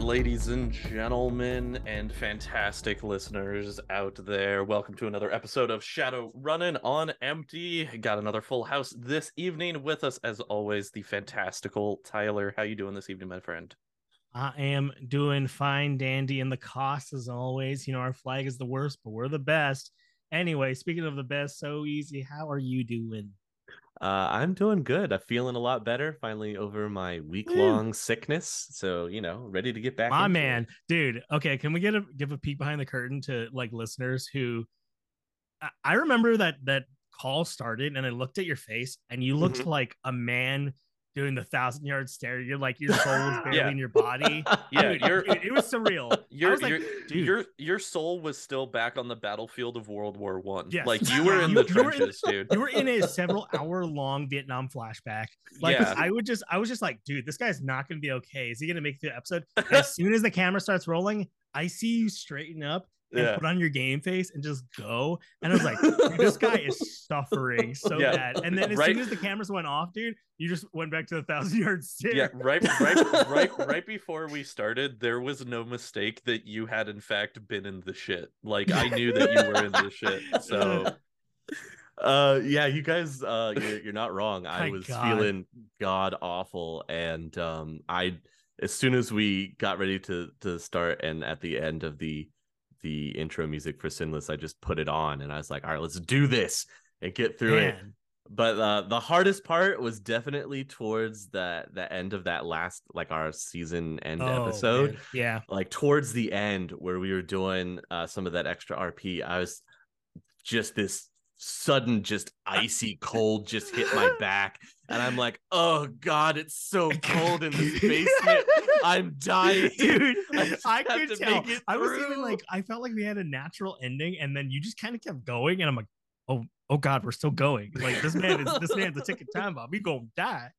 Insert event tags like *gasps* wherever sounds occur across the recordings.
ladies and gentlemen, and fantastic listeners out there. Welcome to another episode of Shadowrunnin' on Empty. Got another full house this evening with us, as always, the fantastical Tyler. How you doing this evening, my friend? I am doing fine, dandy, and the CAS as always. You know, our flag is the worst, but we're the best. Anyway, speaking of the best, so easy. How are you doing? Uh, I'm doing good. I'm feeling a lot better. Finally over my week long sickness. So, you know, ready to get back. My man, it. dude. Okay, can we get a give a peek behind the curtain to like listeners who I, I remember that that call started and I looked at your face and you looked Mhm. like a man doing the thousand yard stare. You're like your soul was *laughs* barely Yeah. in your body. *laughs* Yeah, Dude, dude, it was surreal. *laughs* Your like, your, your soul was still back on the battlefield of World War One. Yes. Like you were in the were in- trenches, dude. you were in a several hour long Vietnam flashback. Like Yeah. I would just I was just like, dude, this guy's not gonna be okay. Is he gonna make the episode? as soon as the camera starts rolling, I see you straighten up and Yeah. put on your game face and just go. And I was like, this guy *laughs* is suffering so Yeah. bad. And then as Right. soon as the cameras went off, dude, you just went back to the thousand yard stare. Yeah, right, right, right, *laughs* right before we started, there was no mistake that you had in fact been in the shit. Like I knew that you were in the shit. *laughs* So uh yeah you guys uh you're, you're not wrong i was God. feeling god awful and um i as soon as we got ready to to start and at the end of the the intro music for sinless i just put it on and i was like all right let's do this and get through it but uh the hardest part was definitely towards the the end of that last like our season end Oh, episode man. Yeah. like towards the end where we were doing uh some of that extra rp i was just this sudden just icy cold just hit my back and i'm like oh god it's so cold in this *laughs* basement i'm dying *laughs* Dude, *laughs* I I, could tell. make it I was even like, I felt like we had a natural ending, and then you just kind of kept going, and I'm like, oh, oh God, we're still going. Like this man is this man's a ticket time bomb. We gonna die.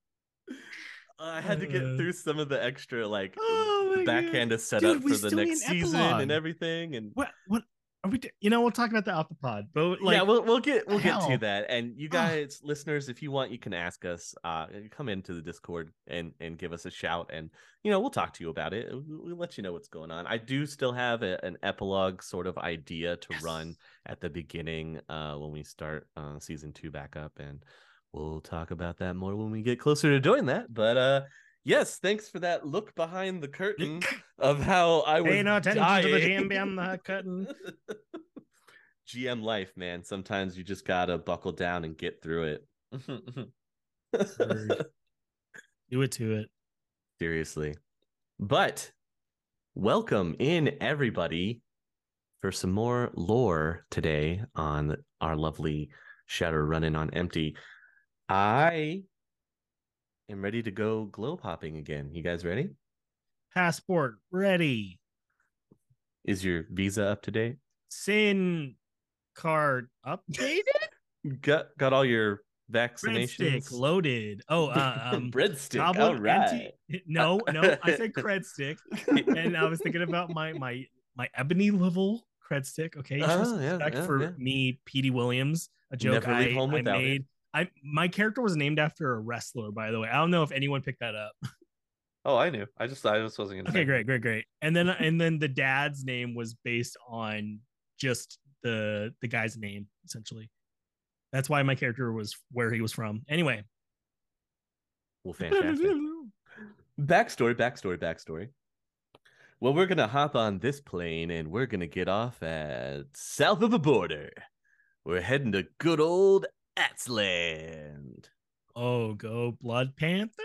i had to get Uh, through some of the extra like Oh backhand to set Dude, up for the next season epilogue. and everything and What what are we? You know, we'll talk about the pod, but like, yeah, we'll we'll get we'll get to that. And you guys, listeners, if you want, you can ask us. Uh, come into the Discord and and give us a shout, and you know we'll talk to you about it. We'll, we'll let you know what's going on. I do still have a, an epilogue sort of idea to run at the beginning uh, when we start uh, season two back up, and we'll talk about that more when we get closer to doing that. But uh, yes, thanks for that look behind the curtain *laughs* of how I was. pay no attention to the. GM beyond the curtain. *laughs* GM life, man. Sometimes you just gotta buckle down and get through it. Do it to it. *laughs* Seriously. But welcome in everybody for some more lore today on our lovely Shadowrunnin' on Empty. I am ready to go globe hopping again. You guys ready? Passport ready. Is your visa up to date? Sin card updated. *laughs* Got got all your Breadstick vaccinations? loaded. Oh, uh, *laughs* um, breadstick. All right. anti- *laughs* No, no, I said cred stick, and I was thinking about my my my ebony level cred stick. Okay, Oh, yeah, yeah, for yeah. me, Petey Williams, a joke Never leave I, home I without it. Made. I my character was named after a wrestler, by the way. I don't know if anyone picked that up. *laughs* Oh, I knew. I just I just wasn't gonna Okay, say. great, great, great. And then and then the dad's name was based on just the the guy's name, essentially. That's why my character was where he was from. Anyway. Well, fantastic. *laughs* backstory, backstory, backstory. Well, we're gonna hop on this plane and we're gonna get off at south of the border. We're heading to good old Atzland. Oh, go Blood Panthers.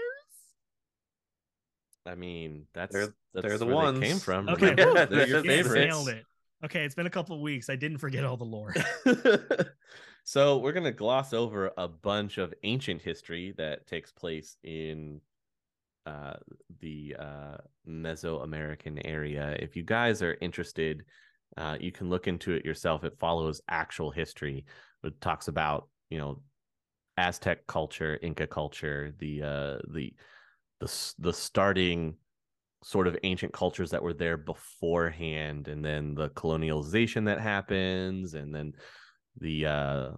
I mean, that's They're- that's they're the where ones. they came from. Okay, remember? Yeah, they're your yeah, Yes, favorites. nailed it. Okay, it's been a couple of weeks. I didn't forget all the lore. *laughs* so we're gonna gloss over a bunch of ancient history that takes place in uh, the uh, Mesoamerican area. If you guys are interested, uh, you can look into it yourself. It follows actual history. It talks about you know Aztec culture, Inca culture, the uh, the the the starting sort of ancient cultures that were there beforehand and then the colonialization that happens and then the uh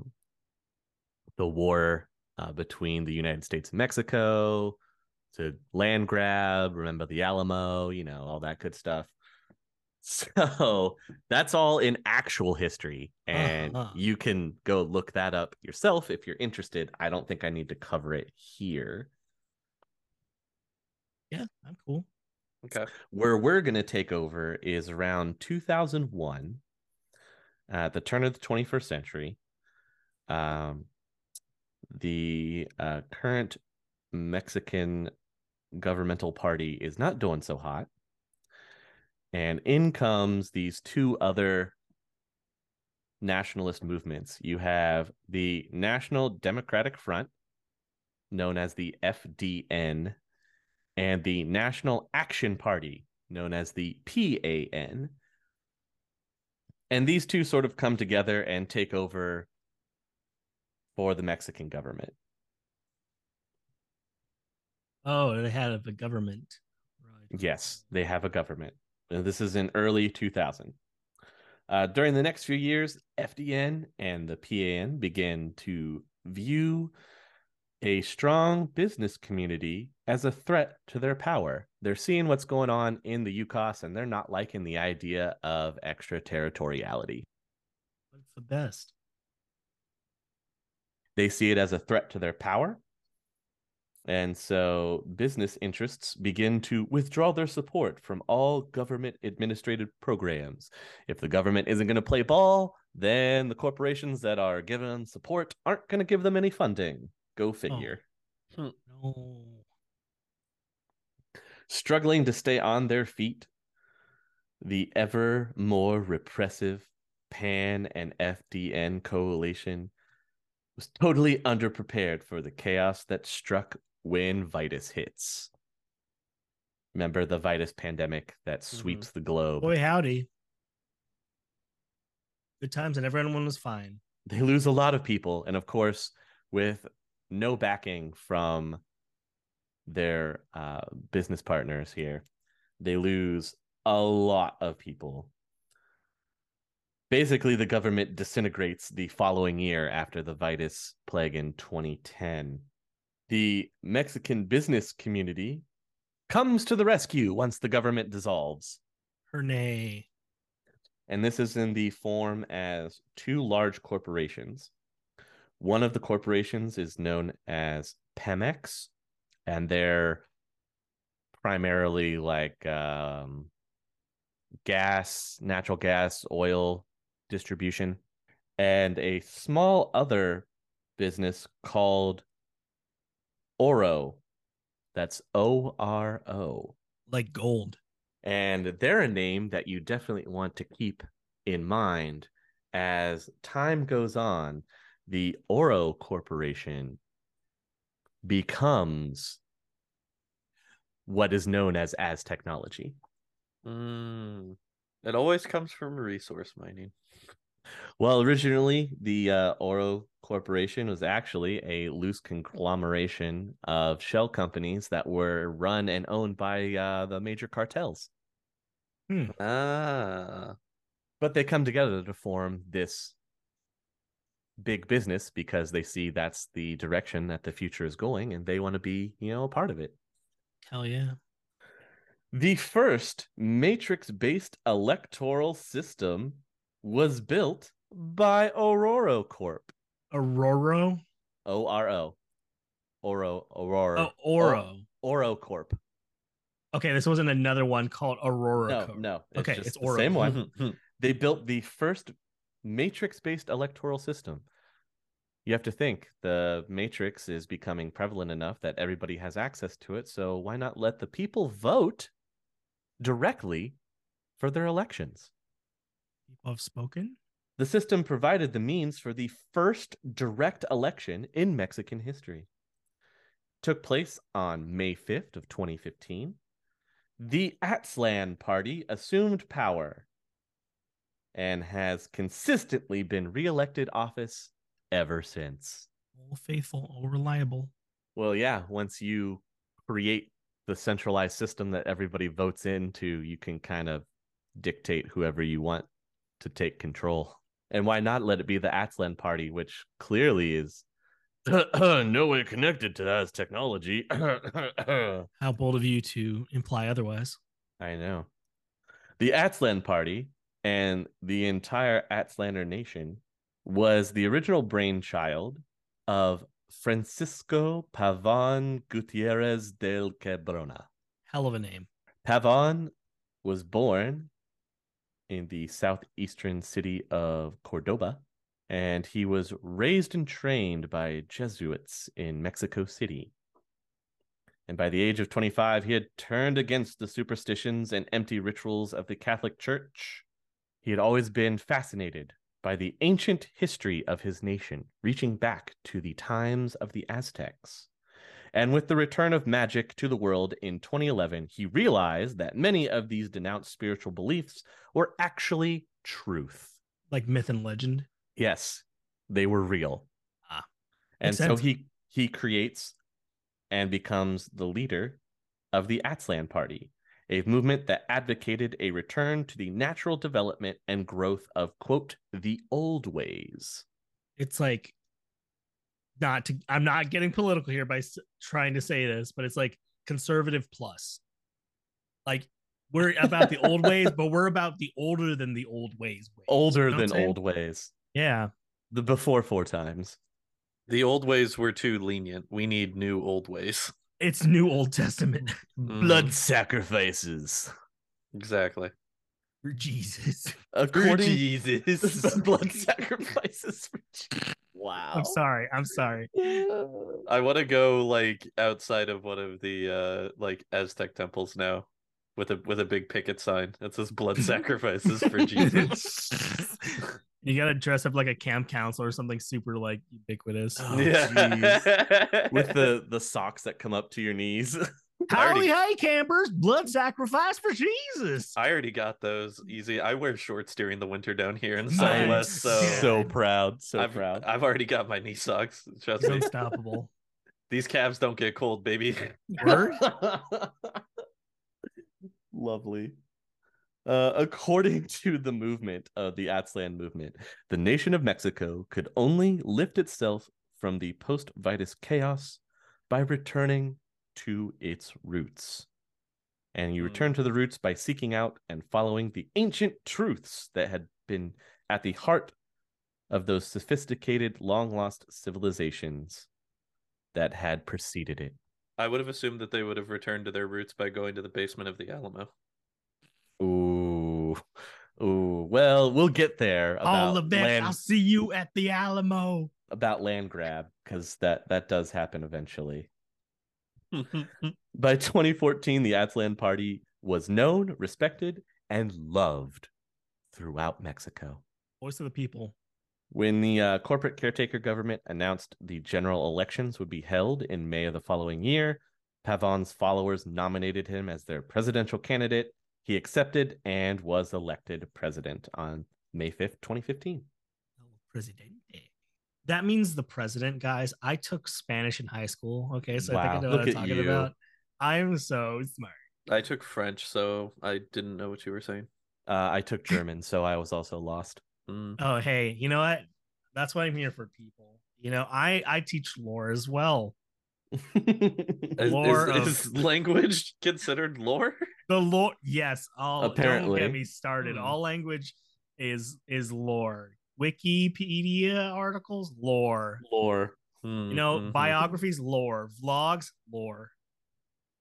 the war uh, between the United States and Mexico to land grab, remember the Alamo, you know, all that good stuff. *laughs* So that's all in actual history. And Uh-huh. you can go look that up yourself if you're interested. I don't think I need to cover it here. Yeah, I'm cool. Okay. Where we're going to take over is around 2001, at the turn of the 21st century. Um, the uh, current Mexican governmental party is not doing so hot. And in comes these two other nationalist movements. You have the National Democratic Front, known as the FDN, and the National Action Party, known as the PAN. And these two sort of come together and take over for the Mexican government. Oh, they have a government. Right. Yes, they have a government. And this is in early 2000. Uh, during the next few years, FDN and the PAN began to view a strong business community as a threat to their power. They're seeing what's going on in the UCAS and they're not liking the idea of extraterritoriality. What's the best? They see it as a threat to their power. And so business interests begin to withdraw their support from all government administrated programs. If the government isn't going to play ball, then the corporations that are them support aren't going to give them any funding. Go oh, figure. No. Struggling to stay on their feet, the ever more repressive PAN and FDN coalition was totally underprepared for the chaos that struck when VITAS hits. Remember the VITAS pandemic that sweeps the globe? Boy, howdy. Good times and everyone was fine. They lose a lot of people. And of course, with no backing from their uh, business partners here, they lose a lot of people. Basically, the government disintegrates the following year after the VITAS plague in 2010. The Mexican business community comes to the rescue once the government dissolves. Hernay. And this is in the form as two large corporations. One of the corporations is known as Pemex, and they're primarily like um, gas, natural gas, oil distribution, and a small other business called Oro. That's O R O. Like gold. And they're a name that you definitely want to keep in mind as time goes on. The Oro Corporation becomes what is known as Aztechnology. Mm. It always comes from resource mining. Well, originally the uh, Oro Corporation was actually a loose conglomeration of shell companies that were run and owned by uh, the major cartels. Ah. but they come together to form this big business because they see that's the direction that the future is going and they want to be you know a part of it Hell yeah. the first matrix based electoral system was built by Aurora Corp Aurora. O R O Oro Aurora Oh, Oro. Oro Corp Okay, this wasn't another one called Aurora. no Code. no Okay, just it's the Oro. same one *laughs* *laughs* they built the first matrix based electoral system. You have to think the matrix is becoming prevalent enough that everybody has access to it. So why not let the people vote directly for their elections? People have spoken. The system provided the means for the first direct election in Mexican history. Took place on May 5th of 2015. The Atzlan party assumed power and has consistently been reelected office ever since. All faithful, all reliable. Well, yeah, once you create the centralized system that everybody votes into, you can kind of dictate whoever you want to take control. And why not let it be the Atzlan party, which clearly is *clears throat* no way connected to that Aztechnology. *clears throat* How bold of you to imply otherwise. I know. The Atzlan Party and the entire Atzlander nation was the original brainchild of Francisco Pavon Gutierrez del Quebrona. Hell of a name. Pavon was born in the southeastern city of Cordoba, and he was raised and trained by Jesuits in Mexico City. And by the age of 25, he had turned against the superstitions and empty rituals of the Catholic Church. He had always been fascinated by the ancient history of his nation, reaching back to the times of the Aztecs. And with the return of magic to the world in 2011, he realized that many of these denounced spiritual beliefs were actually truth. Like myth and legend. Yes, they were real. Ah, and so sense. he he creates and becomes the leader of the Atzlan Party, a movement that advocated a return to the natural development and growth of quote the old ways. It's like not to I'm not getting political here by s- trying to say this, but it's like conservative plus. Like we're about the old ways, *laughs* but we're about the older than the old ways. ways. Older You know than old ways. Yeah. The before four times. The old ways were too lenient. We need new old ways. It's new Old Testament Mhm. *laughs* Blood sacrifices. Exactly. for Jesus. According Jesus. *laughs* blood sacrifices. for Je- Wow. I'm sorry. I'm sorry. *laughs* I want to go like outside of one of the uh like Aztec temples now with a with a big picket sign that says blood sacrifices for Jesus. *laughs* You gotta dress up like a camp counselor or something super like ubiquitous. Oh, *laughs* yeah. With the the socks that come up to your knees. Howdy, hey, campers! Blood sacrifice for Jesus. I already got those easy. I wear shorts during the winter down here in the Nice. Southwest, so so proud, so I've, proud. I've already got my knee socks. Trust me. unstoppable. *laughs* These calves don't get cold, baby. *laughs* Lovely. Uh, according to the movement of the Atzlan movement, the nation of Mexico could only lift itself from the post VITAS chaos by returning to its roots. And you return to the mm. roots by seeking out and following the ancient truths that had been at the heart of those sophisticated, long lost civilizations that had preceded it. I would have assumed that they would have returned to their roots by going to the basement of the Alamo. Ooh, ooh. Well, we'll get there All the best. land I'll see you at the Alamo. about land grab because that that does happen eventually. *laughs* By 2014, the Atzlan Party was known, respected, and loved throughout Mexico. Voice of the people. When the uh, corporate caretaker government announced the general elections would be held in May of the following year, Pavon's followers nominated him as their presidential candidate. He accepted and was elected president on May 5th, 2015. Presidente. That means the president, guys. I took Spanish in high school. Okay, so I think I know Look what I'm talking you. about. I'm so smart. I took French, so I didn't know what you were saying. Uh, I took German, so I was also lost. Mm. Oh, hey, you know what? That's why I'm here for people. You know, I I teach lore as well. *laughs* Lore is, of- is *laughs* language considered lore? The lore, yes. All don't Apparently. get me started. Hmm. All language is is lore. Wikipedia articles, lore. Lore. You know, Mhm. biographies, lore. Vlogs, lore.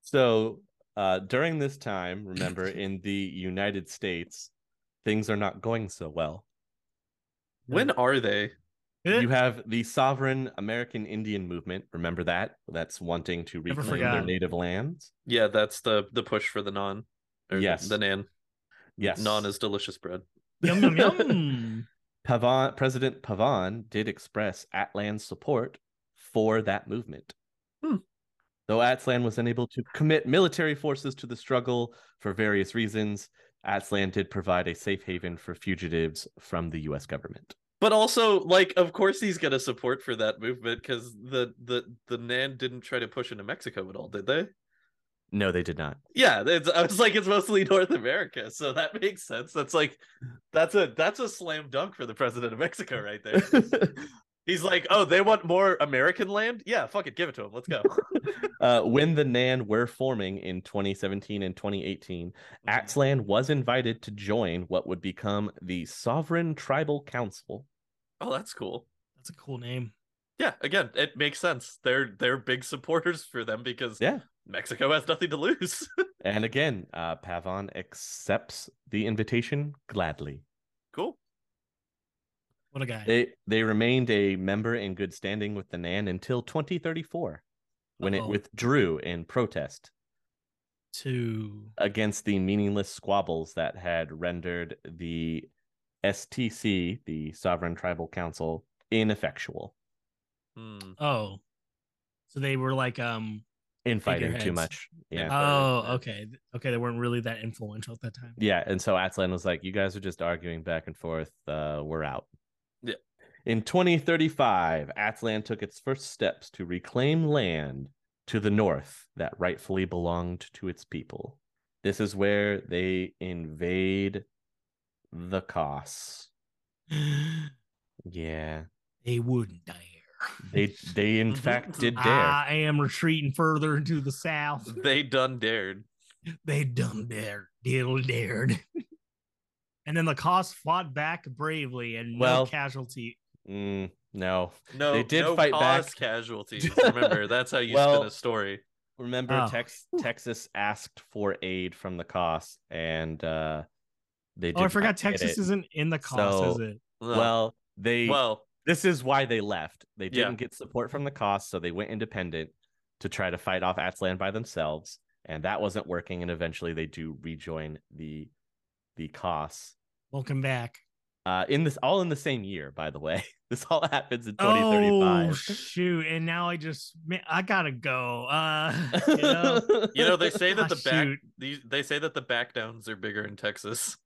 So uh, during this time, remember, *laughs* in the United States, things are not going so well. When are they? You have the sovereign American Indian movement. Remember that? That's wanting to reclaim their native lands. Yeah, that's the the push for the non. Or Yes. the nan. Yes. Non is delicious bread. Yum yum yum. *laughs* *laughs* Pavon, President Pavon did express Atzlan's support for that movement. Hmm. Though Atzlan was unable to commit military forces to the struggle for various reasons, Atzlan did provide a safe haven for fugitives from the US government. But also, like, of course he's gonna support for that movement because the the the nan didn't try to push into Mexico at all, did they? No, they did not. Yeah, it's, I was like, it's mostly North America, so that makes sense. That's like, that's a that's a slam dunk for the president of Mexico right there. *laughs* He's like, oh, they want more American land? Yeah, fuck it, give it to them. Let's go. *laughs* uh, when the Nan were forming in 2017 and 2018, Mm-hmm. Axland was invited to join what would become the Sovereign Tribal Council. Oh, that's cool. That's a cool name. Yeah, again, it makes sense. They're they're big supporters for them because Yeah. Mexico has nothing to lose. *laughs* And again, uh, Pavon accepts the invitation gladly. cool. What a guy. They they remained a member in good standing with the Nan until 2034, when it Uh-oh. withdrew in protest to against the meaningless squabbles that had rendered the STC, the Sovereign Tribal Council, ineffectual, Hmm. oh, so they were like um. Infighting too much. Yeah. Oh, okay, okay. They weren't really that influential at that time. Yeah, and so Atzlan was like, "You guys are just arguing back and forth. Uh, we're out." Yeah. In 2035, Atzlan took its first steps to reclaim land to the north that rightfully belonged to its people. This is where they invade the CAS. *gasps* Yeah, they wouldn't dare. They they in fact did dare. I am retreating further into the south. *laughs* They done dared. They done dared, diddle dared. *laughs* and then the CAS fought back bravely and no Well- casualty. Mm, no, No, They did no fight back. cause casualties. Remember, that's how you Well, spin a story. Remember, Oh. Tex- Texas asked for aid from the CAS, and uh, they. Oh, I forgot Texas isn't in the CAS, So- is it? Well, they. well, this is why they left. They didn't get support from the CAS, so they went independent to try to fight off Atzlan by themselves, and that wasn't working. And eventually, they do rejoin the the CAS. Welcome back. Uh, in this, all in the same year, by the way. *laughs* This all happens in 2035. Oh 2035. shoot! And now I just man, I gotta go. Uh, *laughs* you *laughs* know, you know they say that Ah, the back shoot. they say that the back downs are bigger in Texas.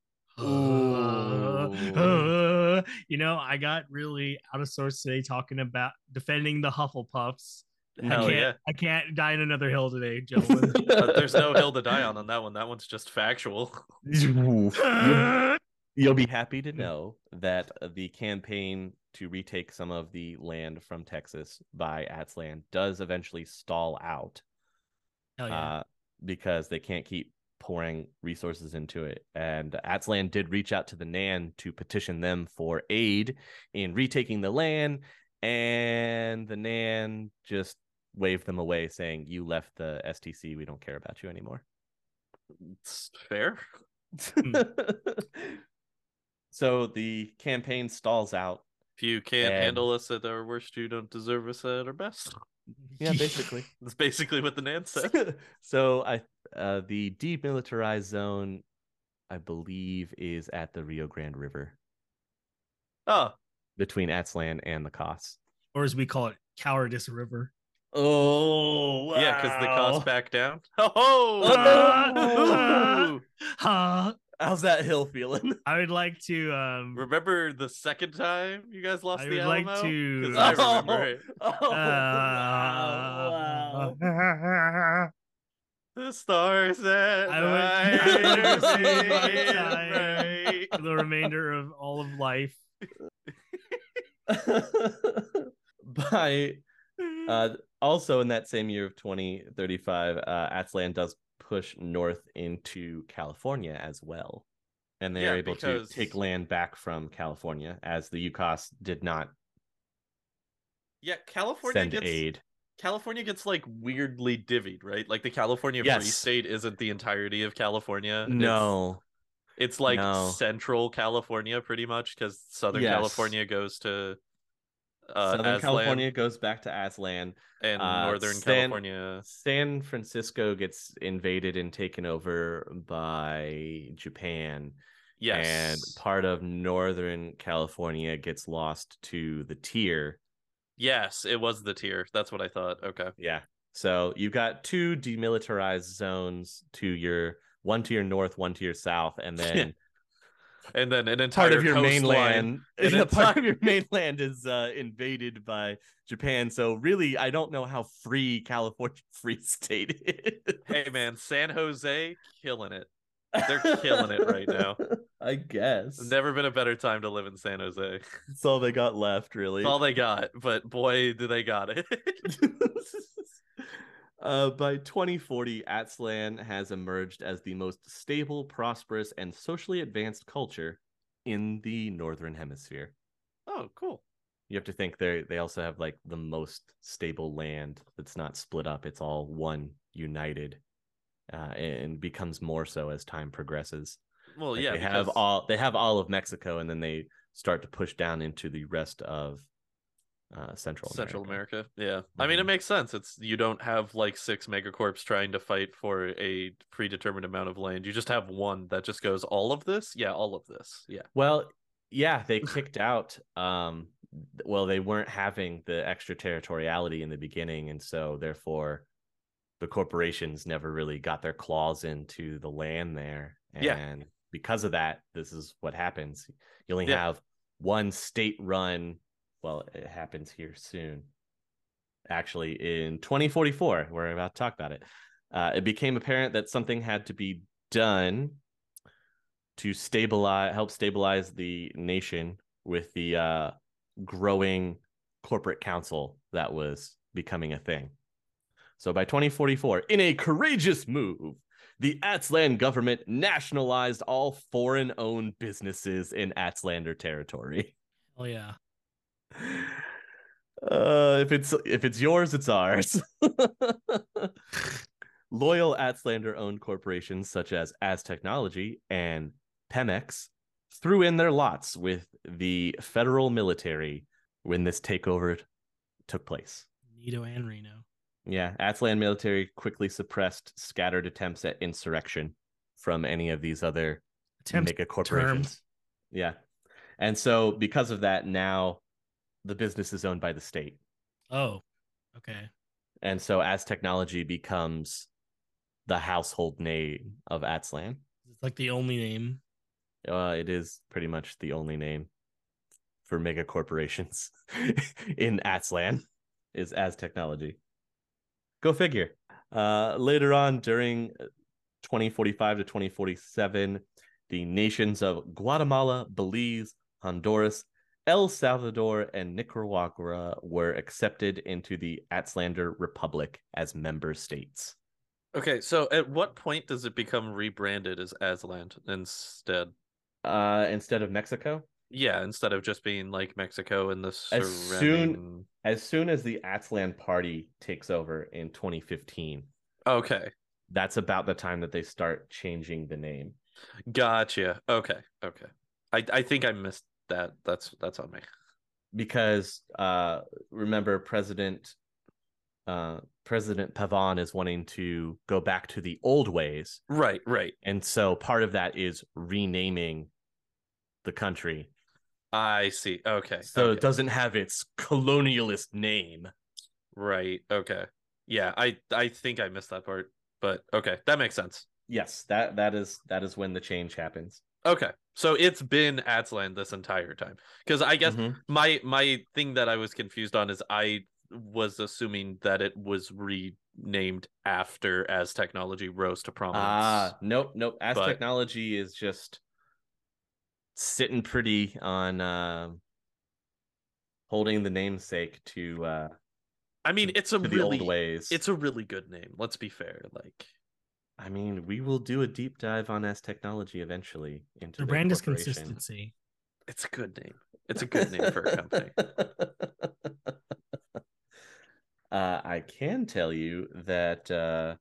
Uh, *laughs* uh, you know, I got really out of sorts today talking about defending the Hufflepuffs. I can't, yeah. I can't die in another hill today, *laughs* gentlemen. But there's no hill to die on on that one. That one's just factual. You'll- You'll be happy to know that uh, the campaign to retake some of the land from Texas by Atzlan does eventually stall out Hell yeah. uh, because they can't keep pouring resources into it. And Atzlan did reach out to the Nan to petition them for aid in retaking the land, and the Nan just waved them away, saying, "You left the STC. We don't care about you anymore." It's fair. Hmm. *laughs* so the campaign stalls out. If you can't And- handle us at our worst, you don't deserve us at our best. Yeah, basically. *laughs* That's basically what the Nan said. *laughs* so I uh the demilitarized zone I believe is at the Rio Grande River Oh, between Atzlan and the CAS. or as we call it, Cowardice River. Oh, yeah, because the CAS back down. *laughs* Oh, Oh. Uh, How's that hill feeling? *laughs* I would like to um remember the second time you guys lost I the would like to- I remember it. *laughs* Oh, uh, wow, *laughs* The stars at I would- night are singing Time. bright. for the remainder of all of life. By Uh, also, in that same year of 2035, uh, Atzlan does push north into California as well. And they Yeah, are able because- to take land back from California as the UCAS did not yeah, California send gets aid. California gets like weirdly divvied, right? Like the California Free State isn't the entirety of California. It's- No. It's, like No. central California pretty much because Southern Yes. California goes to uh Southern Aslan, California goes back to Aslan. and uh, Northern San- California. San Francisco gets invaded and taken over by Japan. Yes. And part of Northern California gets lost to the Tír. yes, it was the Tír. That's what I thought. Okay. Yeah. So you've got two demilitarized zones to your one to your north, one to your south, and *laughs* then And then an entire part of your mainland. an yeah, part of your mainland is uh, invaded by Japan. So really, I don't know how free California *laughs* Free State is. Hey man, San Jose killing it. They're killing it right now. *laughs* I guess. Never been a better time to live in San Jose. it's all they got left, really. That's all they got, but boy, do they got it. *laughs* uh, by 2040, Atzlan has emerged as the most stable, prosperous, and socially advanced culture in the Northern Hemisphere. oh, cool. You have to think they they also have like the most stable land that's not split up. It's all one united, uh, and becomes more so as time progresses. Well, Like, yeah, they have all they have all of Mexico, and then they start to push down into the rest of uh, Central Central America. America. Yeah. I mean, it Mhm. makes sense. It's you don't have like six megacorps trying to fight for a predetermined amount of land. You just have one that just goes all of this. Yeah, all of this. Yeah. Well, yeah, they kicked out. Um, well, they weren't having the extraterritoriality in the beginning, and so therefore, the corporations never really got their claws into the land there. And Yeah. because of that, this is what happens. You only Yeah. have one state-run. Well, it happens here soon. Actually, in 2044, we're about to talk about it. Uh, it became apparent that something had to be done to stabilize help stabilize the nation with the uh growing corporate council that was becoming a thing. So by 2044, in a courageous move, the Atzland government nationalized all foreign-owned businesses in Atzlander territory. Oh yeah. Uh, if it's if it's yours, it's ours. *laughs* Loyal Atzlander owned corporations such as Aztechnology and Pemex threw in their lots with the federal military when this takeover took place. Nito and Reno. Yeah, Atzland military quickly suppressed scattered attempts at insurrection from any of these other Attempts mega corporations. Yeah. And so because of that, now the business is owned by the state. Oh, okay. And so Aztechnology becomes the household name of Atzlan, It's like the only name. uh, it is pretty much the only name for mega corporations *laughs* in Atzlan is Aztechnology. Go figure. Uh, later on, during 2045 to 2047, the nations of Guatemala, Belize, Honduras, El Salvador, and Nicaragua were accepted into the Atzlander Republic as member states. Okay, so at what point does it become rebranded as Asland instead? Uh, instead of Mexico, Yeah, instead of just being like Mexico and the As surrounding. soon- as soon as the Atzlan Party takes over in 2015, Okay, that's about the time that they start changing the name. gotcha. Okay, okay. I I think I missed that. That's that's on me. because uh remember president uh president pavon is wanting to go back to the old ways Right, right. and so part of that is renaming the country I see. Okay. so okay. it doesn't have its colonialist name Right. Okay. Yeah, I I think I missed that part, but okay, that makes sense. yes that that is that is when the change happens Okay. So it's been Atzland this entire time. Because I guess Mhm. my my thing that I was confused on is I was assuming that it was renamed after Aztechnology rose to prominence. ah nope nope as But- technology is just sitting pretty on um holding the namesake to uh I mean, it's a really old ways it's a really good name. Let's be fair. Like I mean, we will do a deep dive on Aztechnology eventually into the their brand is consistency. it's a good name. It's a good name for a company. *laughs* uh, I can tell you that uh,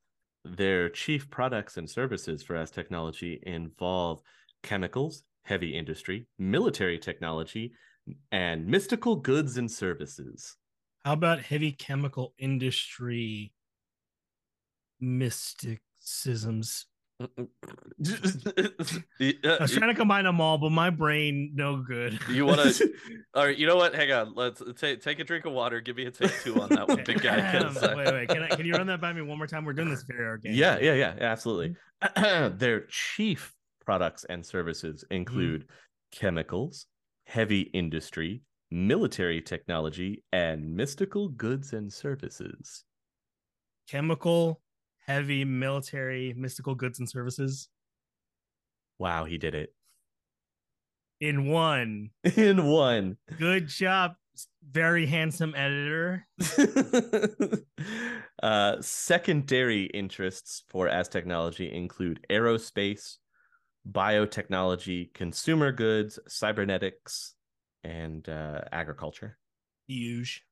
their chief products and services for Aztechnology involve chemicals, heavy industry, military technology, and mystical goods and services. How about heavy chemical industry mysticisms? Uh, *laughs* I was trying to combine them all, but my brain no good. you want to *laughs* All right, you know what? Hang on. Let's take take a drink of water. Give me a take two on that one, *laughs* big guy. Uh, wait, wait. Can I? Can you run that by me one more time? We're doing this very organic. Yeah, yeah, yeah, yeah, absolutely. *clears throat* Their chief products and services include chemicals, heavy industry, military technology, and mystical goods and services. Chemical, heavy, military, mystical goods and services. Wow, he did it. in one. *laughs* in one. Good job, very handsome editor. *laughs* uh, secondary interests for Aztechnology include aerospace, biotechnology, consumer goods, cybernetics, and uh, agriculture. Huge.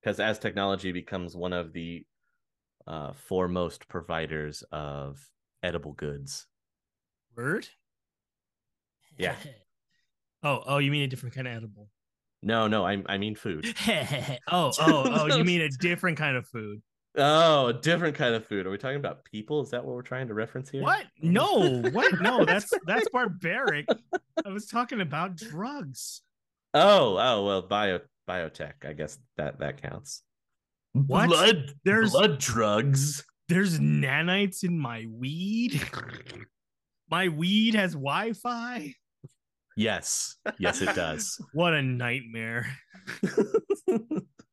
Because Aztechnology becomes one of the uh, foremost providers of edible goods. Word? Yeah. *laughs* oh, oh, you mean a different kind of edible? No, no, I I mean food. *laughs* oh, *laughs* oh, oh, you mean a different kind of food? Oh, a different kind of food. Are we talking about people? Is that what we're trying to reference here? What? No, what? No, that's that's barbaric. I was talking about drugs. Oh, oh well, bio biotech. I guess that that counts. What? Blood. There's- blood drugs. There's nanites in my weed. *laughs* my weed has Wi-Fi. Yes, yes, it does. *laughs* What a nightmare.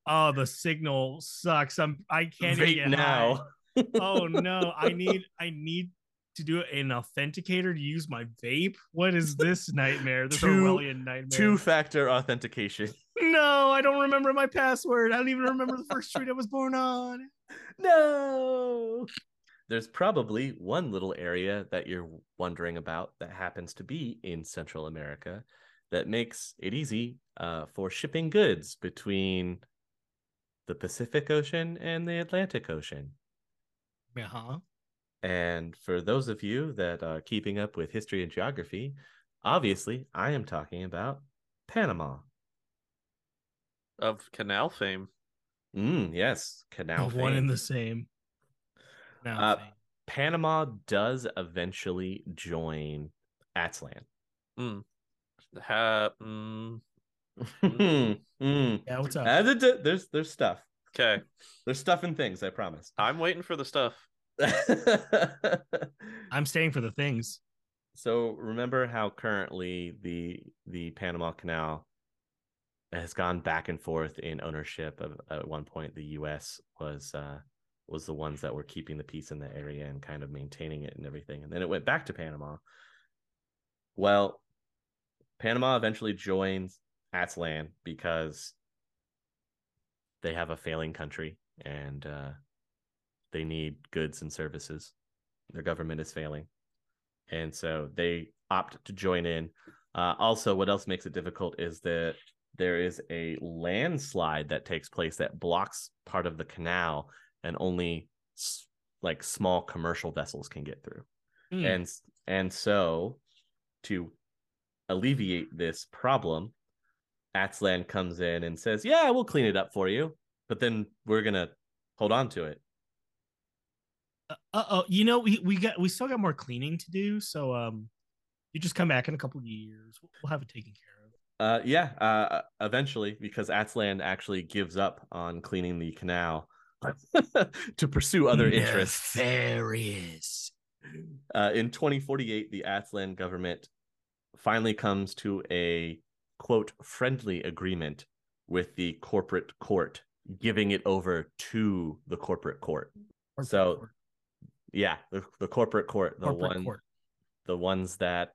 Oh, the signal sucks. I'm I can't even Vape get now. high. *laughs* Oh no, I need I need to do an authenticator to use my vape. What is this nightmare? This Two- Orwellian nightmare. Two-factor authentication. No, I don't remember my password. I don't even remember the first street I was born on. No. There's probably one little area that you're wondering about that happens to be in Central America that makes it easy uh, for shipping goods between the Pacific Ocean and the Atlantic Ocean. Uh-huh. And for those of you that are keeping up with history and geography, obviously I am talking about Panama. Of canal fame. Mm, yes, canal. One fame. and the same. Now Uh, Panama does eventually join Atzlan. Ha, mm, *laughs* Mm. yeah, what's up? Th- th- there's there's stuff. okay. There's stuff and things. I promise. I'm waiting for the stuff. *laughs* I'm staying for the things. so remember how currently the the Panama Canal has gone back and forth in ownership. Of at one point, the U.S. was uh, was the ones that were keeping the peace in the area and kind of maintaining it and everything, and then it went back to Panama. Well, Panama eventually joins Atzlan because they have a failing country and uh, they need goods and services. Their government is failing. And so they opt to join in. Uh, also, what else makes it difficult is that there is a landslide that takes place that blocks part of the canal and only like small commercial vessels can get through Hmm. and and so to alleviate this problem Atzlan comes in and says yeah we'll clean it up for you but then we're gonna hold on to it Uh oh, you know we we got we still got more cleaning to do. So um, you just come back in a couple of years. We'll have it taken care of. Uh yeah uh eventually because Atzlan actually gives up on cleaning the canal *laughs* to pursue other interests Nefarious. uh, in 2048, the Atzlan government finally comes to a quote friendly agreement with the corporate court, giving it over to the corporate court. Corporate So, court. Yeah, the, the corporate court, the Corporate one, court. the ones that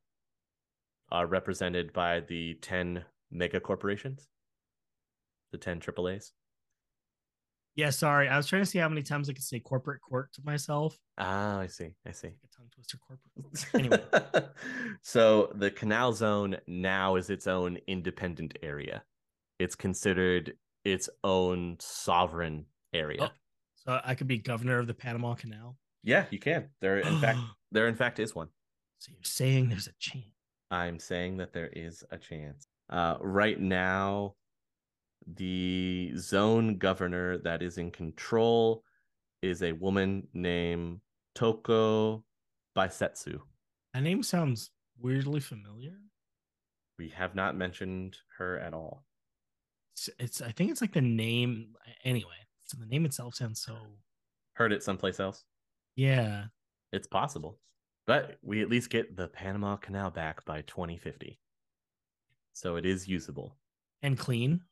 are represented by the 10 mega corporations, the 10 AAAs. Yeah, sorry. I was trying to see how many times I could say corporate court to myself. Ah, I see. I see. Like a tongue twister corporate. Anyway. *laughs* so the canal zone now is its own independent area. It's considered its own sovereign area. Oh. So I could be governor of the Panama Canal. Yeah, you can. There in fact *gasps* there in fact is one. So you're saying there's a chance. I'm saying that there is a chance. Uh, right now, the zone governor that is in control is a woman named Toko Baisetsu. That name sounds weirdly familiar. We have not mentioned her at all. It's, it's I think it's like the name anyway. So the name itself sounds so Heard it someplace else? yeah. It's possible. But we at least get the Panama Canal back by 2050. So it is usable. And clean.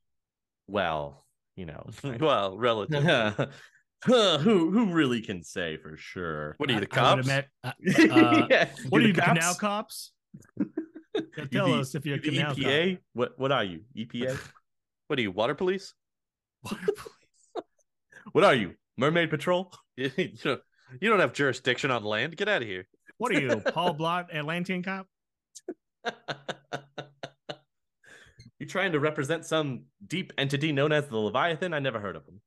Well, you know. *laughs* well, relative. *laughs* who who really can say for sure? What are you, the I- I cops? admit- *laughs* uh, uh, Yeah, what are the you, the canal cops? cops? Tell You us if you're a you the canal cop. EPA. What what are you? EPA? What are you, water police? Water police. what are you? Mermaid Patrol? you don't have jurisdiction on land. Get out of here. What are you, Paul Blart, Atlantean cop? *laughs* You're trying to represent some deep entity known as the Leviathan? I never heard of him.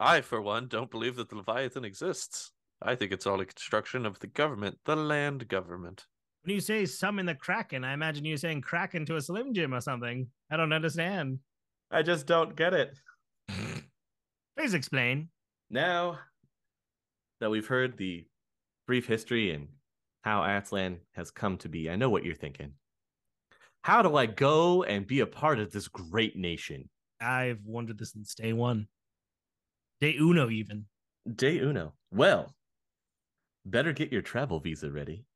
I, for one, don't believe that the Leviathan exists. I think it's all a construction of the government, the land government. When you say summon the Kraken, I imagine you saying Kraken to a Slim Jim or something. I don't understand. I just don't get it. Please explain. Now that we've heard the brief history and how Atzlan has come to be, I know what you're thinking. How do I go and be a part of this great nation? I've wondered this since day one. Day uno, even. Day uno. Well, better get your travel visa ready.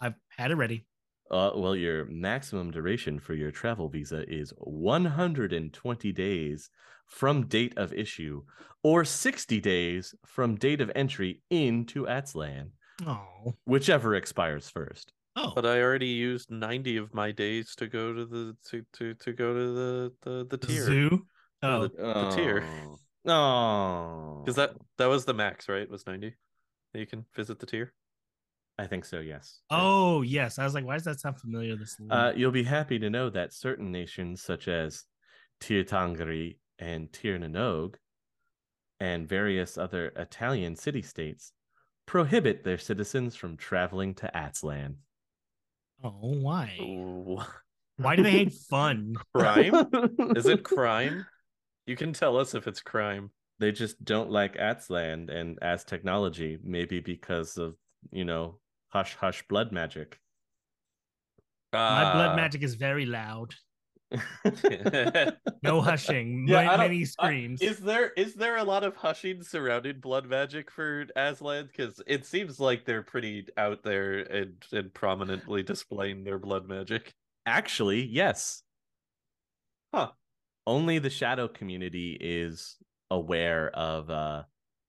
I've had it ready. Uh, well, your maximum duration for your travel visa is 120 days from date of issue, or 60 days from date of entry into Atzlan, Oh. whichever expires first. Oh. But I already used ninety of my days to go to the to to, to go to the the, the the Tír. zoo? Oh. the- the Tír. Oh, Because that that was the max, right? It Was ninety. You can visit the Tír. I think so. Yes. Oh, yes. I was like, why does that sound familiar? This Uh, you'll be happy to know that certain nations, such as Tír Tairngire and Tír na nÓg, and various other Italian city states, prohibit their citizens from traveling to Atzlan. oh, why? Ooh. Why do they hate *laughs* fun? Crime? Is it *laughs* crime? You can tell us if it's crime. They just don't like Atzlan and Aztechnology, maybe because of, you know, hush hush blood magic. My blood Ah. magic is very loud. *laughs* No hushing. *laughs* Yeah, ma- I many I- screams. is there is there a lot of hushing surrounding blood magic for Atzlan? Because it seems like they're pretty out there and, and prominently displaying their blood magic. Actually, yes. Huh. Only the shadow community is aware of uh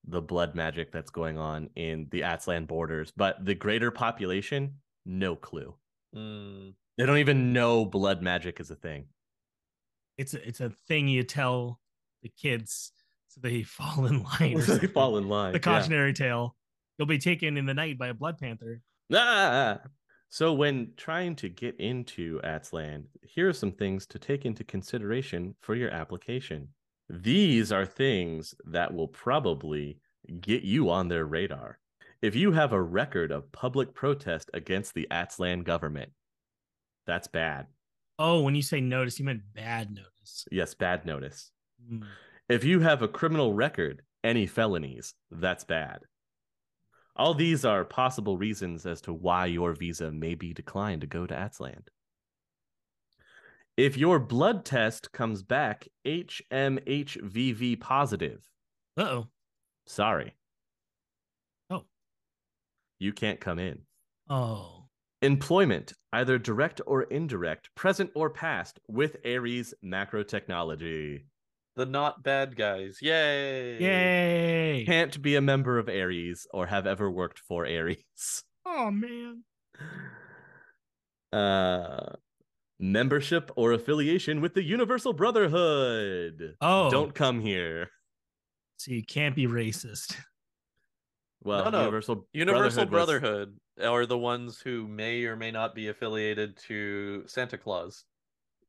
the blood magic that's going on in the Atzlan borders, but the greater population, no clue. Hmm. They don't even know blood magic is a thing. It's a it's a thing you tell the kids so they *laughs* fall in line. or *laughs* they fall in line. the yeah. cautionary tale. You'll be taken in the night by a blood panther. Ah! So when trying to get into Atzlan, here are some things to take into consideration for your application. These are things that will probably get you on their radar. If you have a record of public protest against the Atzlan government, that's bad. Oh, when you say notice, you meant bad notice. Yes, bad notice. Hmm. If you have a criminal record, any felonies, that's bad. All these are possible reasons as to why your visa may be declined to go to Atzland. If your blood test comes back HMHVV positive, Uh-oh. sorry. Oh. You can't come in. Oh. Employment, either direct or indirect, present or past, with Ares Macrotechnology. The not bad guys. Yay! Yay. Can't be a member of Ares or have ever worked for Ares. Oh man. Uh membership or affiliation with the Universal Brotherhood. Oh. Don't come here. So you can't be racist. Well, No, no. Universal Universal Brotherhood Brotherhood are the ones who may or may not be affiliated to Santa Claus.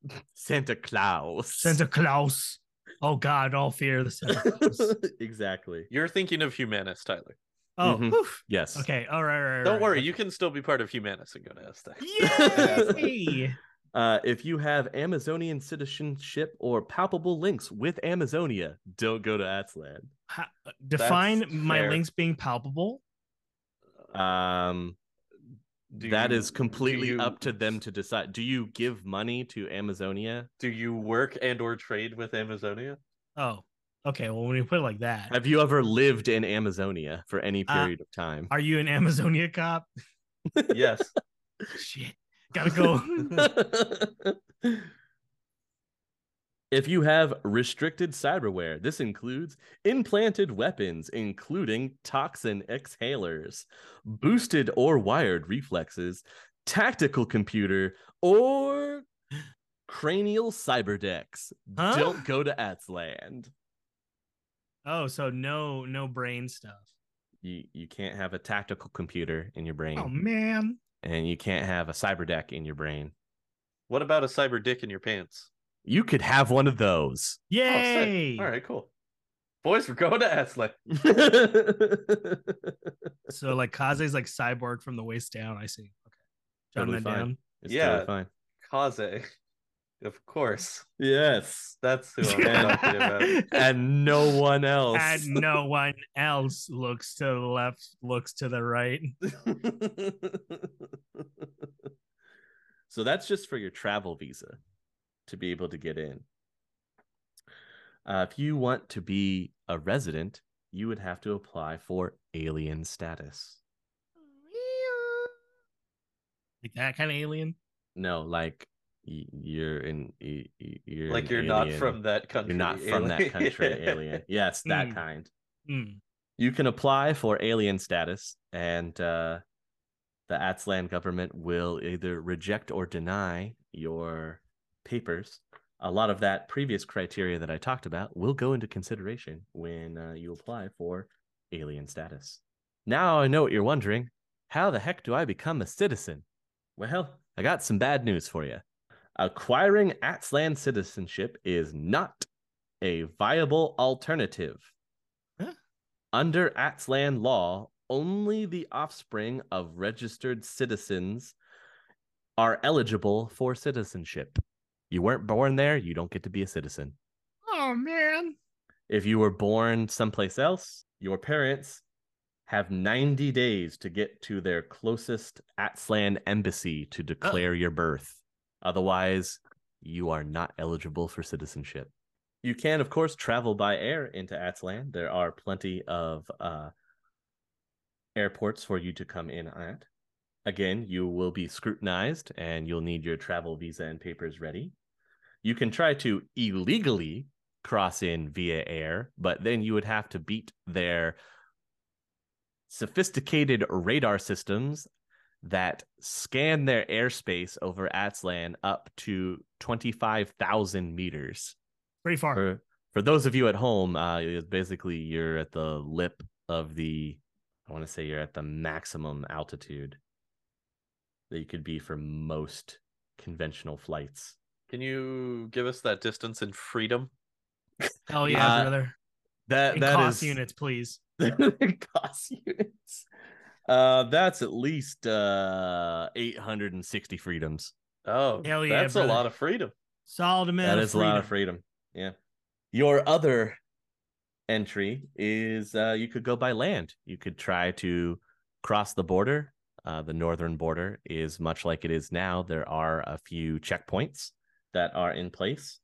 *laughs* Santa Claus. Santa Claus. Oh God, all fear the Santa Claus. *laughs* exactly. You're thinking of Humanis, Tyler. Oh, Mhm. Yes. okay. All right, all right. Don't all worry, right. you can still be part of Humanis and go to Aztec. Yay! *laughs* Uh, if you have Amazonian citizenship or palpable links with Amazonia, don't go to Atzlan. Ha- define That's my fair. links being palpable. Um, Do that you- is completely you- up to them to decide. Do you give money to Amazonia? Do you work and or trade with Amazonia? Oh, okay. Well, when you put it like that, Have you ever lived in Amazonia for any Uh, period of time? are you an Amazonia cop? Yes. *laughs* Shit, gotta go. *laughs* *laughs* if you have restricted cyberware, this includes implanted weapons, including toxin exhalers, boosted or wired reflexes, tactical computer, or cranial cyberdecks. Huh? Don't go to Atzland. Oh, so no no brain stuff. You you can't have a tactical computer in your brain, Oh man. and you can't have a cyberdeck in your brain. What about a cyber dick in your pants? You could have one of those. Oh. Yay. All right, cool. Boys, we're going to Asley. *laughs* So like Kaze's like cyborg from the waist down. I see. Okay. Jotting Totally fine. down. It's Yeah. totally fine. Kaze. Of course. Yes. That's who I'm *laughs* talking about. And no one else. and no one else looks to the left, looks to the right. *laughs* so that's just for your travel visa to be able to get in. Uh, if you want to be a resident, you would have to apply for alien status. Like that kind of alien. No, like you're in, y- y- you're like you're not from that country. You're not from that country, alien. *laughs* Yes, that Hmm. kind. Hmm. You can apply for alien status, and uh, the Atzland government will either reject or deny your papers. A lot of that previous criteria that I talked about will go into consideration when uh, you apply for alien status. Now I know what you're wondering. How the heck do I become a citizen? Well, I got some bad news for you. Acquiring Atzland citizenship is not a viable alternative. Huh? Under Atzland law, only the offspring of registered citizens are eligible for citizenship. You weren't born there, you don't get to be a citizen. Oh man. If you were born someplace else, your parents have 90 days to get to their closest Atzland embassy to declare your birth. Otherwise, you are not eligible for citizenship. You can, of course, travel by air into Atzland. There are plenty of uh, airports for you to come in at. Again, you will be scrutinized and you'll need your travel visa and papers ready. You can try to illegally cross in via air, but then you would have to beat their sophisticated radar systems that scan their airspace over Atzlan up to 25,000 meters. Pretty far. For, for those of you at home, uh, basically you're at the lip of the, I want to say you're at the maximum altitude that you could be for most conventional flights. Can you give us that distance in freedom? Hell yeah, Uh, brother. That In that cost is units, please. *laughs* cost units. Uh, that's at least uh 860 freedoms. Oh, Hell yeah, that's a lot of freedom. Solid amount That of is a lot of freedom. freedom. Yeah. Your other entry is uh, you could go by land. You could try to cross the border. Uh, the northern border is much like it is now. There are a few checkpoints that are in place.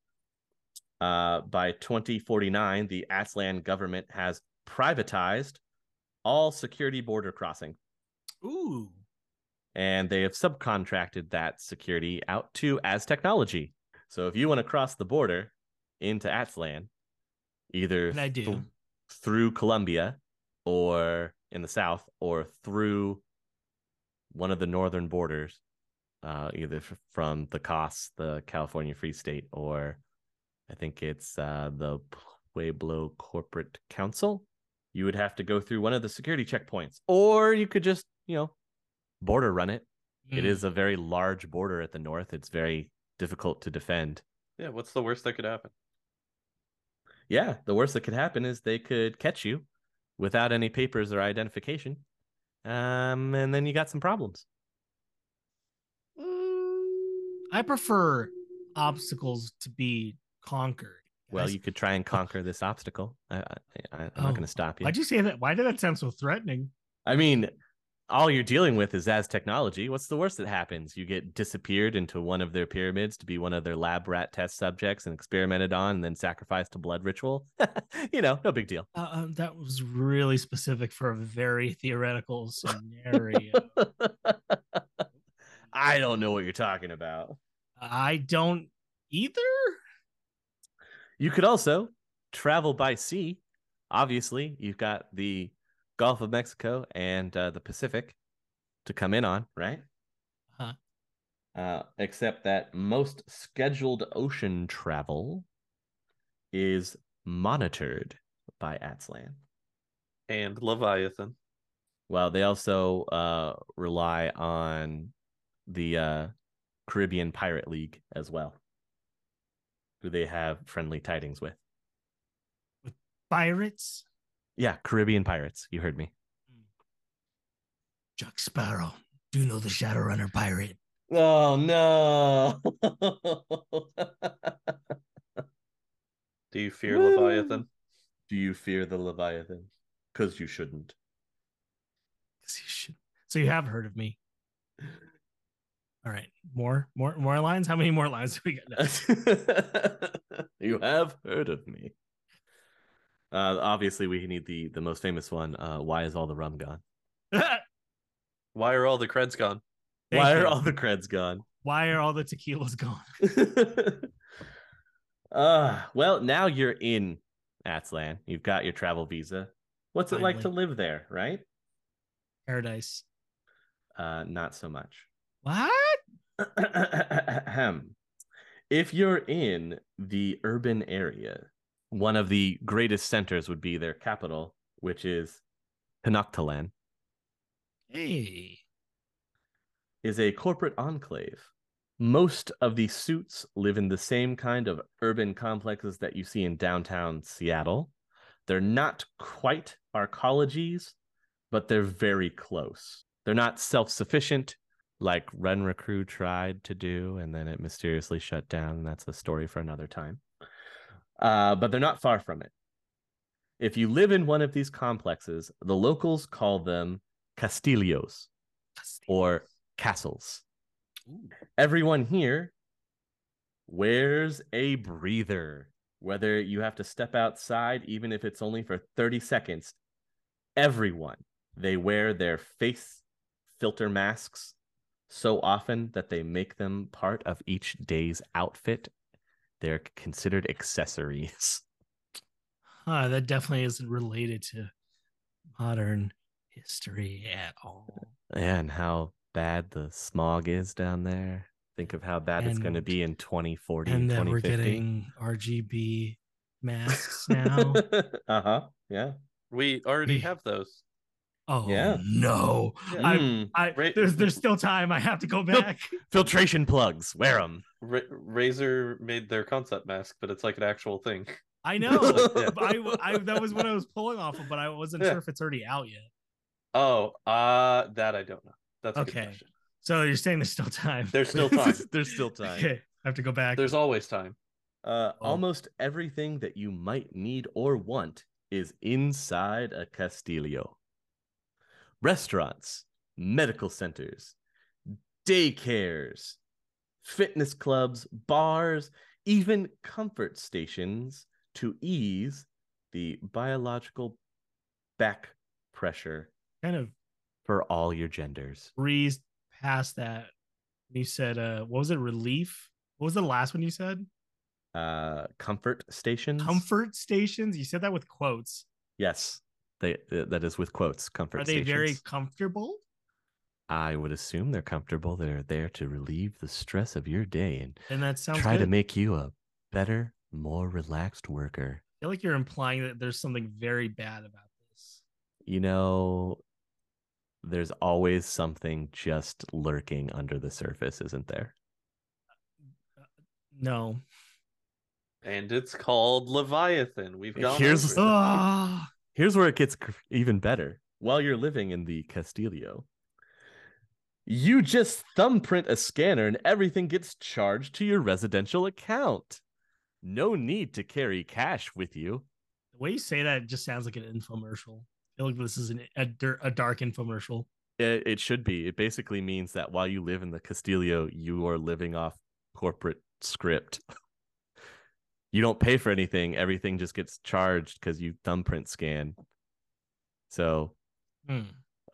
Uh, by 2049, the Atzland government has privatized all security border crossing Ooh. and they have subcontracted that security out to Aztechnology. So if you want to cross the border into Atzlan, either I do. th- through Colombia or in the south or through one of the northern borders, uh, either f- from the COS, the California Free State, or I think it's uh, the Pueblo Corporate Council, you would have to go through one of the security checkpoints, or you could just, you know, border run it. It Mm. is a very large border at the north. It's very difficult to defend. Yeah, what's the worst that could happen? Yeah, the worst that could happen is they could catch you without any papers or identification. Um, and then you got some problems. I prefer obstacles to be conquered. Well, guys. you could try and conquer this obstacle. I, I, I, I'm Oh, not going to stop you. Why'd you say that? Why did that sound so threatening? I mean, all you're dealing with is Aztechnology. What's the worst that happens? You get disappeared into one of their pyramids to be one of their lab rat test subjects and experimented on, and then sacrificed to blood ritual. *laughs* you know, no big deal. Uh, um, that was really specific for a very theoretical scenario. *laughs* I don't know what you're talking about. I don't either. You could also travel by sea. Obviously, you've got the Gulf of Mexico and uh, the Pacific to come in on, right? Uh-huh. Uh, except that most scheduled ocean travel is monitored by Atzlan. And Leviathan. Well, they also uh, rely on the uh, Caribbean Pirate League as well, who they have friendly tidings with. Pirates? Yeah, Caribbean pirates. You heard me. Hmm. Jack Sparrow. Do you know the Shadowrunner pirate? Oh no! *laughs* Do you fear Woo. Leviathan? Do you fear the Leviathan? Because you shouldn't. 'Cause you should- So you have heard of me. *laughs* All right. More, more, more lines. How many more lines do we got? now? *laughs* you have heard of me. Uh, obviously, we need the the most famous one. Uh, why is all the rum gone? *laughs* Why are all the creds gone? Thank why you. are all the creds gone? Why are all the tequilas gone? *laughs* uh, well, now you're in Atzlan. You've got your travel visa. What's it like to live there, right? Paradise. Uh, not so much. What? *clears throat* Ahem. if you're in the urban area, one of the greatest centers would be their capital, which is Tenochtitlán, Hey. is a corporate enclave. Most of the suits live in the same kind of urban complexes that you see in downtown Seattle. They're not quite arcologies, but they're very close. They're not self-sufficient like Renraku tried to do, and then it mysteriously shut down. That's a story for another time. Uh, but they're not far from it. If you live in one of these complexes, the locals call them castillos or castles. Everyone here wears a breather, whether you have to step outside, even if it's only for 30 seconds. Everyone, they wear their face filter masks so often that they make them part of each day's outfit. They're considered accessories. *laughs* Huh, that definitely isn't related to modern history at all. Yeah, and how bad the smog is down there. Think of how bad it's going to be in 2040 and then we're getting RGB masks *laughs* now. uh-huh. Yeah. We already We- have those. Oh Yeah. no. Yeah. I- Mm, I Ra- there's there's still time. I have to go back. *laughs* filtration plugs. Wear them. Ra- Razer made their concept mask, but it's like an actual thing. I *laughs* know. Yeah. I, I that was what I was pulling off of, but I wasn't Yeah. sure if it's already out yet. Oh, uh that I don't know. That's a good Okay. question. So you're saying there's still time. There's still *laughs* time. There's still time. Okay, I have to go back. There's always time. Uh, Oh. almost everything that you might need or want is inside a Castillo. Restaurants, medical centers, daycares, fitness clubs, bars, even comfort stations to ease the biological back pressure kind of for all your genders. Breeze past that. You said, uh, what was it? Relief. What was the last one you said? Uh, comfort stations. Comfort stations. You said that with quotes. Yes, they uh, that is with quotes. Comfort. Are they very comfortable? I would assume they're comfortable. They're there to relieve the stress of your day and And that sounds try to make you a better, more relaxed worker. I feel like you're implying that there's something very bad about this. You know, there's always something just lurking under the surface, isn't there? No. And it's called Leviathan. We've gone Here's- over. Ah, Here's where it gets even better. While you're living in the Castillo, you just thumbprint a scanner and everything gets charged to your residential account. No need to carry cash with you. the way you say that just sounds like an infomercial. I feel like this is an, a, a dark infomercial. It, it should be. It basically means that while you live in the Castillo, you are living off corporate script. *laughs* you don't pay for anything. Everything just gets charged because you thumbprint scan. So Hmm.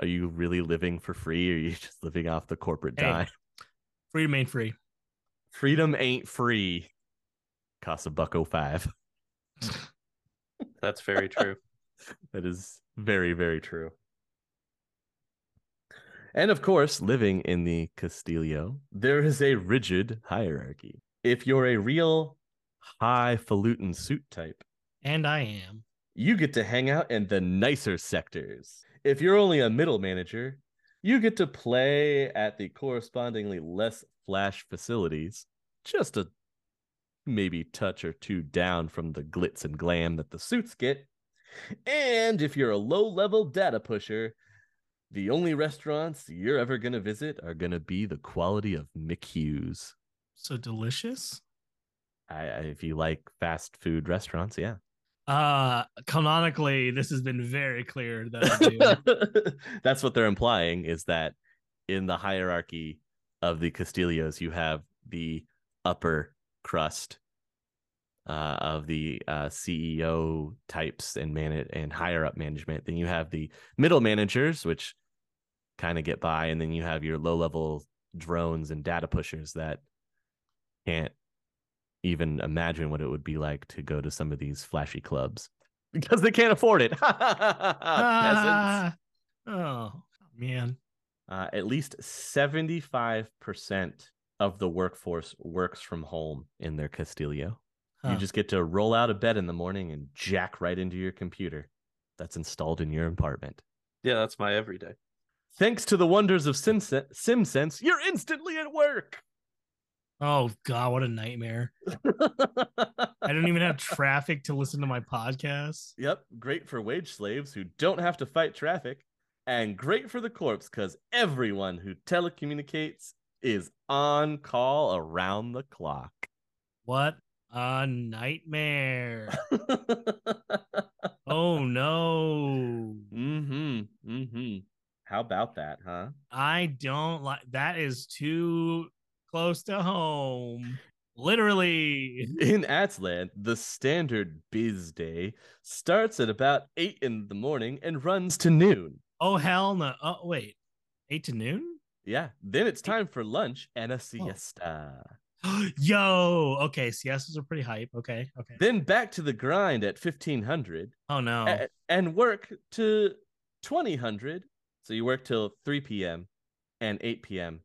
are you really living for free or are you *laughs* just living off the corporate Hey. dime? Freedom ain't free. Freedom ain't free. Costs a buck oh five. *laughs* That's very true. *laughs* That is very, very true. And of course, living in the Castillo, there is a rigid hierarchy. If you're a real highfalutin suit type, And I am. you get to hang out in the nicer sectors. If you're only a middle manager, you get to play at the correspondingly less flash facilities, just a maybe touch or two down from the glitz and glam that the suits get. And if you're a low level data pusher, the only restaurants you're ever going to visit are going to be the quality of McHugh's. So delicious. I, if you like fast food restaurants, yeah. Uh canonically, this has been very clear that. *laughs* That's what they're implying is that in the hierarchy of the Castillos, you have the upper crust uh, of the uh, CEO types and man and higher up management. Then you have the middle managers, which kind of get by, and then you have your low level drones and data pushers that can't even imagine what it would be like to go to some of these flashy clubs *laughs* because they can't afford it. *laughs* Peasants. Ah, oh man. Uh, at least 75% of the workforce works from home in their Castillo. Huh. You just get to roll out of bed in the morning and jack right into your computer that's installed in your apartment. Yeah, that's my everyday. Thanks to the wonders of SimSense, SimSense you're instantly at work. Oh god, what a nightmare. I don't even have *laughs* traffic to listen to my podcast. Yep, great for wage slaves who don't have to fight traffic, and great for the corpse because everyone who telecommunicates is on call around the clock. What a nightmare. *laughs* oh no. mm-hmm. Mm-hmm. How about that, huh? I don't like that is too close to home. Literally. In Atzland, the standard biz day starts at about eight in the morning and runs to noon. Oh hell no. Oh wait. 8 to noon? Yeah, then it's time for lunch and a oh. siesta. *gasps* Yo, okay, siestas are pretty hype. Okay, okay. Then back to the grind at 1500 Oh no. a- and work to 2000. So you work till 3 p.m. and 8 p.m.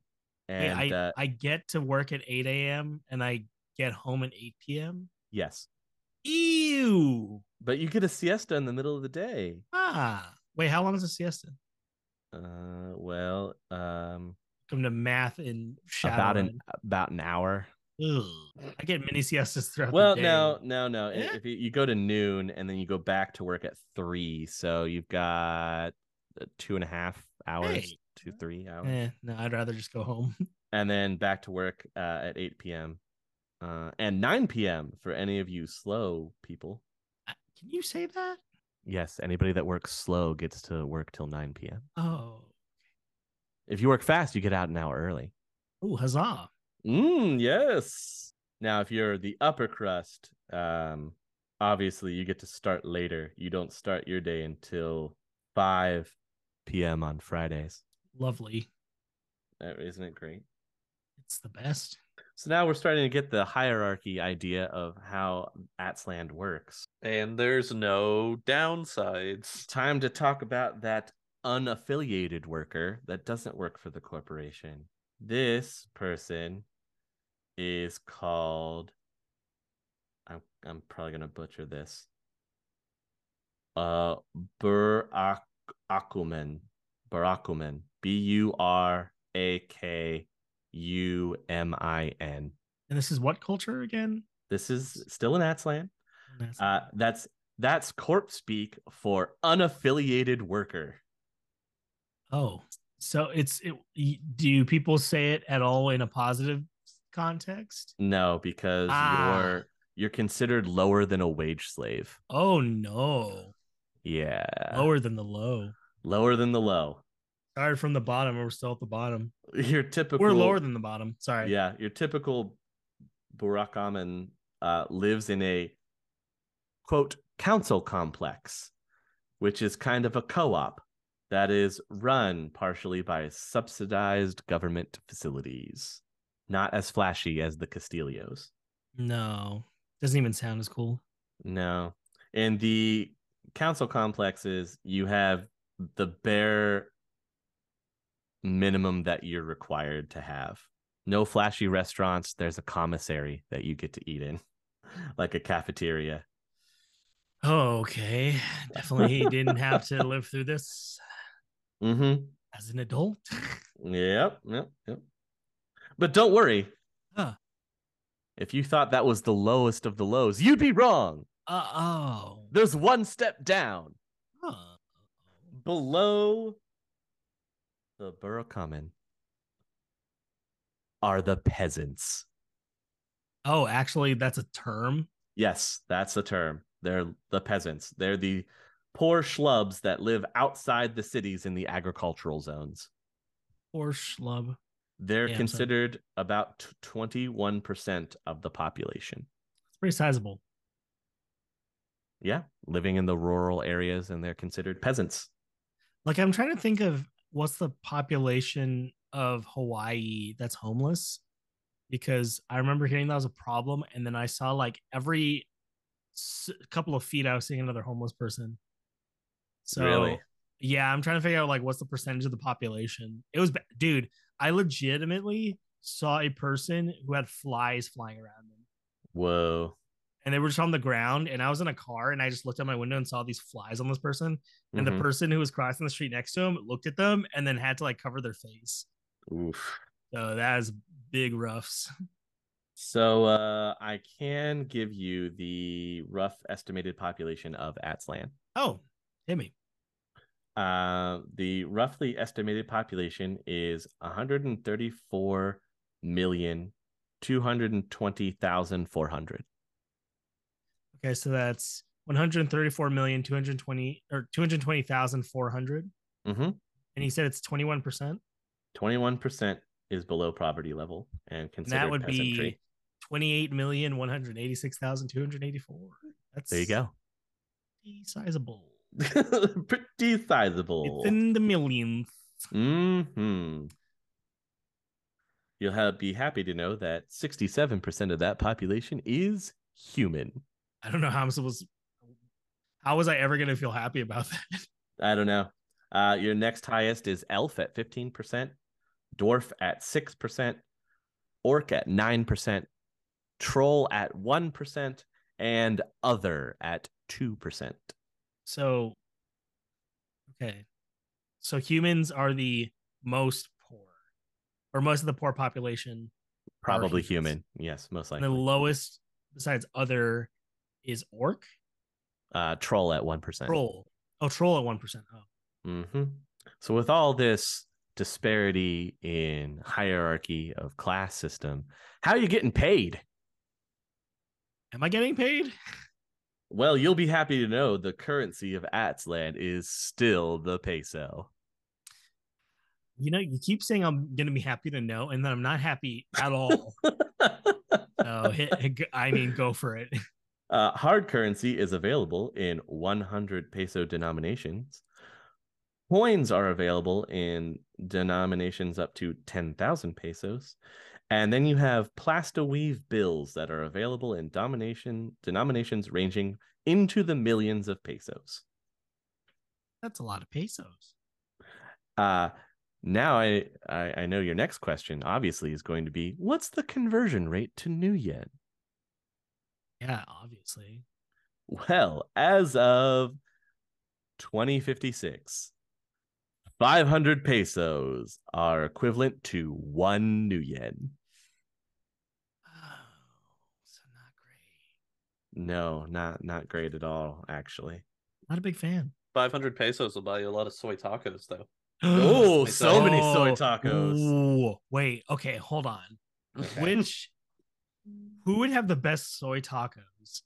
Wait, And I, uh, I get to work at 8 a.m. and I get home at 8 p.m. yes, Ew. but you get a siesta in the middle of the day. Ah. Wait, how long is a siesta? Uh, well, um, Come to math in Shadowrun. about an about an hour. Ugh. I get mini siestas throughout Well, the day. Well, no, no, no. Yeah? If you, you go to noon and then you go back to work at three, so you've got uh, two and a half hours, Hey. Two three hours, Eh, no, I'd rather just go home. *laughs* and then back to work uh, at eight p.m. Uh, and nine p.m. for any of you slow people. Can you say that? Yes, anybody that works slow gets to work till nine p.m. Oh. If you work fast, you get out an hour early. Oh, huzzah. Mm, yes. Now, if you're the upper crust, um, obviously you get to start later. You don't start your day until 5 p.m. on Fridays. Lovely. Uh, Isn't it great? It's the best. So now we're starting to get the hierarchy idea of how Atzland works. And there's no downsides. Time to talk about that unaffiliated worker that doesn't work for the corporation. This person is called I'm I'm probably gonna butcher this. Uh Burakumin. Burakumin. B U R A K U M I N. And this is what culture again? This is still in Atzland. That's- Uh that's that's corp speak for unaffiliated worker. oh, so it's it, do people say it at all in a positive context? No, because Ah. you're you're considered lower than a wage slave. Oh no, Yeah. lower than the low. Lower than the low. Started from the bottom, and we're still at the bottom. Your typical We're lower than the bottom. Sorry. Yeah, your typical Burakumin uh lives in a quote council complex, which is kind of a co-op that is run partially by subsidized government facilities. Not as flashy as the Castillos. No, doesn't even sound as cool. No. In the council complexes, you have the bare minimum that you're required to have. No flashy restaurants. There's a commissary that you get to eat in, *laughs* like a cafeteria. Oh, okay. Definitely didn't have to *laughs* live through this Mm-hmm. as an adult. Yep, yep, yep. But don't worry. Huh. If you thought that was the lowest of the lows, you'd be wrong. Uh, oh. There's one step down Huh. below the Burakumin are the peasants. Oh, actually, that's a term. Yes, that's the term. They're the peasants. They're the poor schlubs that live outside the cities in the agricultural zones. Or schlub. They're Yeah, considered about 21% of the population. It's pretty sizable. Yeah, living in the rural areas and they're considered peasants. Like, I'm trying to think of what's the population of Hawaii that's homeless because I remember hearing that was a problem. And then I saw like every s- couple of feet, I was seeing another homeless person. So, Really? yeah, I'm trying to figure out like what's the percentage of the population. It was, ba- dude, I legitimately saw a person who had flies flying around them. Whoa. And they were just on the ground and i was in a car and i just looked out my window and saw these flies on this person and Mhm. the person who was crossing the street next to him looked at them and then had to like cover their face Oof. so that is big roughs So uh, I can give you the rough estimated population of Atzlan. oh hit me Uh, the roughly estimated population is 134 million 220,400. Okay so that's 134 million 220 or 220,400 Mm-hmm. and he said it's 21% 21% is below poverty level and and considered that would peasantry. be 28 million 186,284 that's There you go. pretty sizable *laughs* Pretty sizable. it's in the millions hmm You'll have, be happy to know that 67% of that population is human. I don't know how I'm supposed. How was I ever going to feel happy about that? I don't know. Uh, your next highest is elf at 15%, dwarf at 6%, orc at 9%, troll at 1%, and other at 2%. So, okay, so humans are the most poor, or most of the poor population. Probably human. Yes, most And likely. the lowest, besides other, is orc. Uh, troll at 1%. Troll. Oh, troll at one percent. Oh, hmm So with all this disparity in hierarchy of class system, how are you getting paid? am I getting paid? Well, you'll be happy to know the currency of Atzland is still the peso. You know, you keep saying I'm going to be happy to know, and then I'm not happy at all. *laughs* so, I mean, go for it. Uh, hard currency is available in 100 peso denominations. Coins are available in denominations up to 10,000 pesos. And then you have plastoweave bills that are available in domination denominations ranging into the millions of pesos. That's a lot of pesos. Uh now I, I I know your next question obviously is going to be what's the conversion rate to nuyen? Yeah, obviously. Well, as of 2056, 500 pesos are equivalent to 1 nuyen. Oh, so not great. No, not not great at all actually. Not a big fan. 500 pesos will buy you a lot of soy tacos, though. *gasps* Oh, so many soy Oh, tacos. ooh, wait, okay, hold on. Okay. Which who would have the best soy tacos?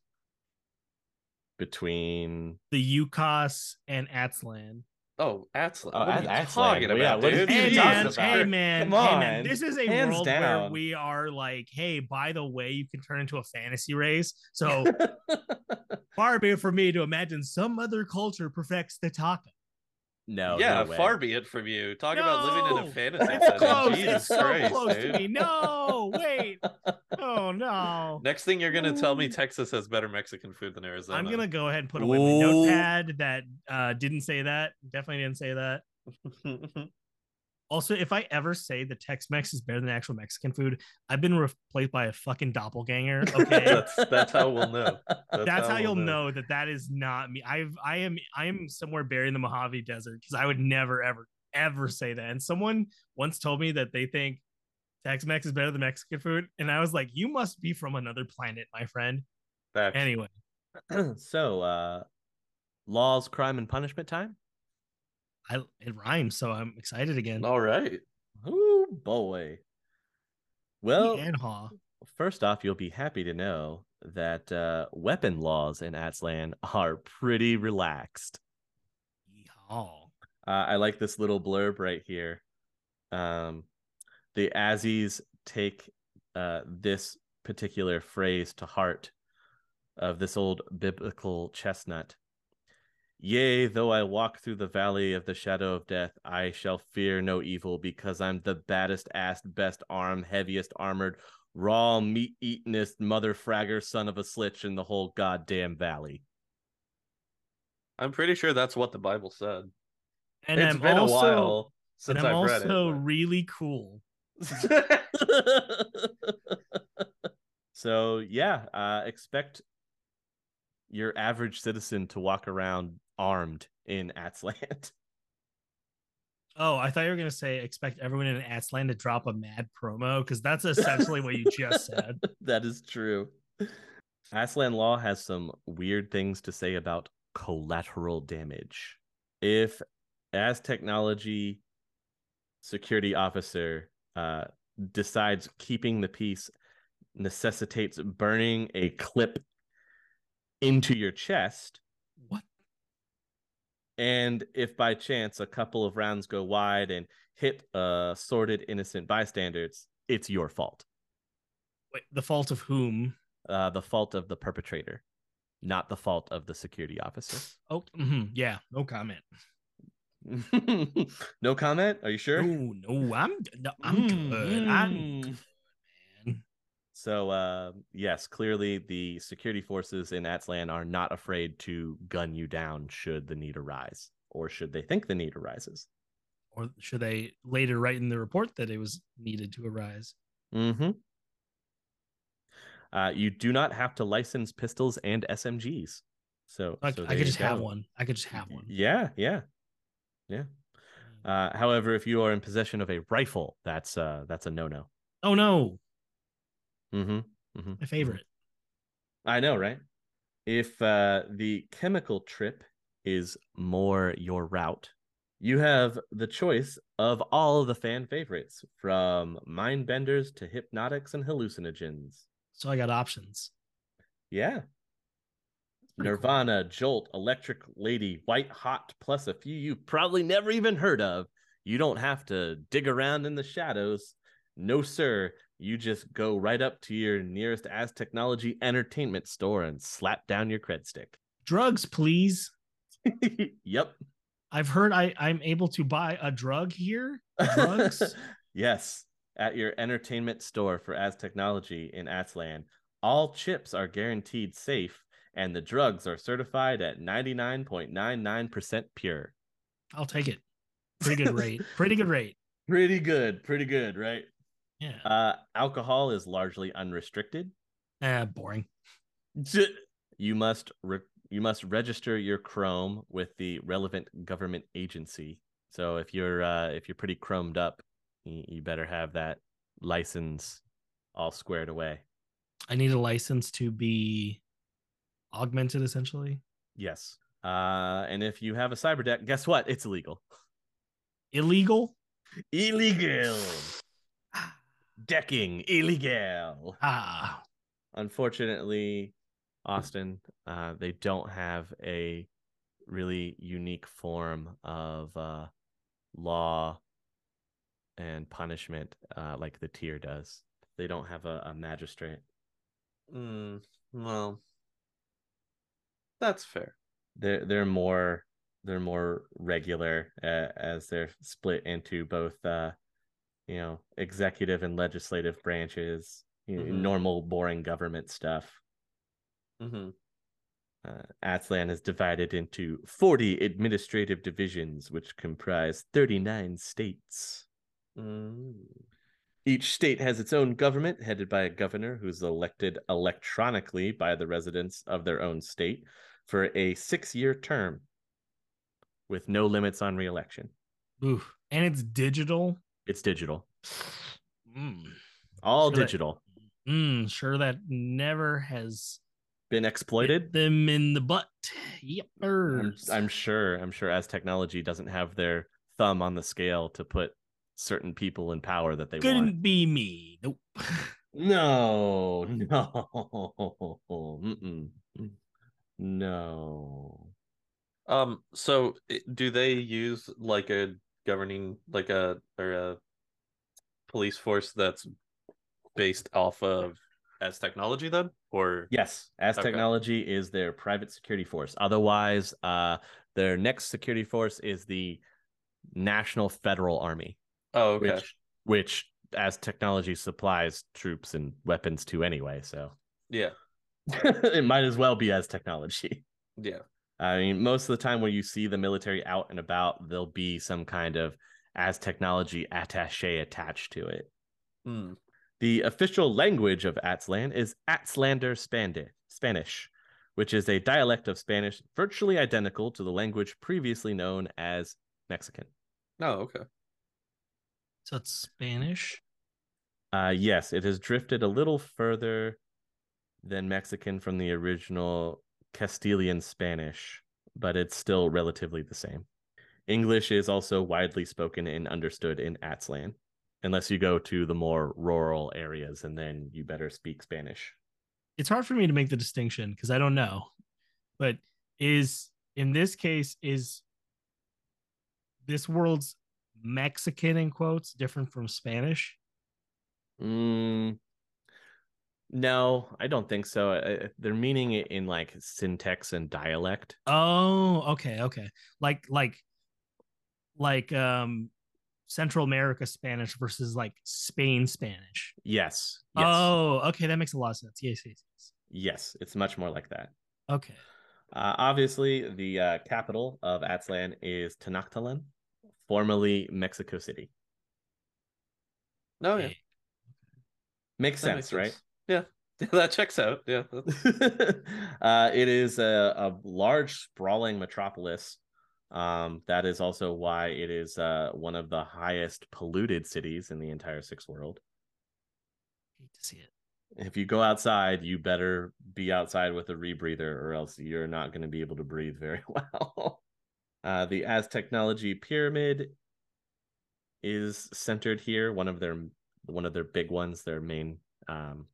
Between The UCAS and Atzlan. Oh, Atzlan. Oh, what are you Atzlan. talking Well, yeah, about, dude? he Hey talking man, about? hey man, Come hey man. on. This is a Hands world where we are like, hey, by the way, you can turn into a fantasy race. So *laughs* far be it for me to imagine some other culture perfects the taco. No, yeah, no far be it from you. Talk about living in a fantasy It's setting. close. Jesus it's so Christ, close dude. to me. No, wait. Oh no. Next thing you're gonna tell me Texas has better Mexican food than Arizona. I'm gonna go ahead and put away my notepad that uh, didn't say that. Definitely didn't say that. *laughs* Also, if I ever say that Tex-Mex is better than actual Mexican food, I've been replaced by a fucking doppelganger. *laughs* Okay, That's that's how we'll know. *laughs* that's, how, we'll you'll know. that that is not me. I've I am I am somewhere buried in the Mojave Desert because I would never ever ever say that. And someone once told me that they think Tex-Mex is better than Mexican food, and I was like, you must be from another planet, my friend. Anyway, *clears throat* so, uh, laws, crime, and punishment time. I it rhymes, so I'm excited again. All right. Oh boy. Well, and haw. first off, you'll be happy to know that uh, weapon laws in Atzlan are pretty relaxed. Yeehaw. Uh, I like this little blurb right here. Um, the Azzies take uh, this particular phrase to heart of this old biblical chestnut. Yea, though I walk through the valley of the shadow of death, I shall fear no evil because I'm the baddest assed, best armed, heaviest armored, raw meat eatingest mother fragger son of a slitch in the whole goddamn valley. I'm pretty sure that's what the Bible said. And It's I'm been also, a while since I'm I've read also it. really cool. *laughs* so yeah, uh, expect your average citizen to walk around armed in Atzland. *laughs* Oh, I thought you were gonna say expect everyone in Atzlan to drop a mad promo because that's essentially what you just said. *laughs* that is true. Atzlan Law has some weird things to say about collateral damage. If Aztechnology security officer uh, decides keeping the peace necessitates burning a clip into your chest, What? And if by chance a couple of rounds go wide and hit uh, sordid innocent bystanders, it's your fault. Wait, the fault of whom? uh, the fault of the perpetrator, not the fault of the security officer. Oh, mhm, yeah, no comment. *laughs* no comment. Are you sure? No, no, I'm no, I'm good. I'm Mm. good, man. So, uh, yes, clearly the security forces in Atzlan are not afraid to gun you down should the need arise, or should they think the need arises. Or should they later write in the report that it was needed to arise? Mm-hmm. Uh, you do not have to license pistols and SMGs. So, I, so I could just have one. I could just have one. Yeah. Yeah, yeah. Uh, however, if you are in possession of a rifle, that's uh that's a no no. Oh no, Mm-hmm. mm-hmm. my favorite. I know, right? If uh, the chemical trip is more your route, you have the choice of all of the fan favorites, from mind benders to hypnotics and hallucinogens. So I got options. Yeah. pretty cool. Nirvana, Jolt, Electric Lady, White Hot, plus a few you probably never even heard of. You don't have to dig around in the shadows. No, sir. You just go right up to your nearest Aztechnology entertainment store and slap down your cred stick. Drugs, please. *laughs* yep. I've heard I I'm able to buy a drug here. Drugs. *laughs* yes. At your entertainment store for Aztechnology in Atzlan, all chips are guaranteed safe and the drugs are certified at 99.99% pure. I'll take it. Pretty good rate. Pretty good *laughs* rate. Pretty good, pretty good, right? Yeah. Uh, alcohol is largely unrestricted. Ah, boring. You must re- you must register your Chrome with the relevant government agency. So if you're uh, if you're pretty chromed up, you, you better have that license all squared away. I need a license to be augmented essentially. Yes. Uh, and if you have a cyber deck, guess what? It's illegal. Illegal? Illegal. Decking illegal. Ah. unfortunately austin uh, they don't have a really unique form of uh, law and punishment uh, like the Tír does they don't have a, a magistrate Mm, well, that's fair. they're they're more they're more regular uh, as they're split into both uh you know executive and legislative branches you know, Mhm. normal boring government stuff hmm Uh, Atzlan is divided into 40 administrative divisions, which comprise 39 states. Mm. Each state has its own government, headed by a governor who's elected electronically by the residents of their own state for a six year term with no limits on reelection. Ooh, and it's digital. It's digital, Mm. all Sure that- digital. Mm, sure that never has Been bit exploited. them in the butt. Yep. I'm, I'm sure. I'm sure Aztechnology doesn't have their thumb on the scale to put certain people in power that they Couldn't want. be me. Nope. *laughs* No, *laughs* no, Mm-mm. no. Um. So, do they use like a governing, like a or a police force that's based off of Aztechnology then, or Yes, as Okay. technology is their private security force. Otherwise, uh, their next security force is the National Federal Army, Oh, okay. which which Aztechnology supplies troops and weapons to anyway. So Yeah. *laughs* it might as well be Aztechnology. Yeah. I mean, most of the time when you see the military out and about, there'll be some kind of Aztechnology attache attached to it. Hmm. The official language of Atzlan is Atzlander Spandi- Spanish, which is a dialect of Spanish virtually identical to the language previously known as Mexican. Oh, okay. So it's Spanish. Uh, yes, it has drifted a little further than Mexican from the original Castilian Spanish, but it's still relatively the same. English is also widely spoken and understood in Atzlan, unless you go to the more rural areas, and then you better speak Spanish. It's hard for me to make the distinction because I don't know. But is in this case is this world's Mexican in quotes different from Spanish? Mm, no, I don't think so. Uh, They're meaning it in like syntax and dialect. Oh, okay, okay. Like like like um Central America Spanish versus like Spain Spanish. Yes. Yes. Oh, okay, that makes a lot of sense. Yes, yes, yes. Yes, it's much more like that. Okay. Uh, obviously, the uh, capital of Atzlan is Tenochtitlan, formerly Mexico City. Oh, yeah. Makes That sense, makes right? *laughs* Yeah. that checks out. Yeah. *laughs* uh, it is a, a large, sprawling metropolis. Um, that is also why it is uh, one of the highest polluted cities in the entire six world. Hate to see it. If you go outside, you better be outside with a rebreather, or else you're not going to be able to breathe very *laughs* well. uh, the Aztechnology Pyramid is centered here. One of their one of their big ones, their main um,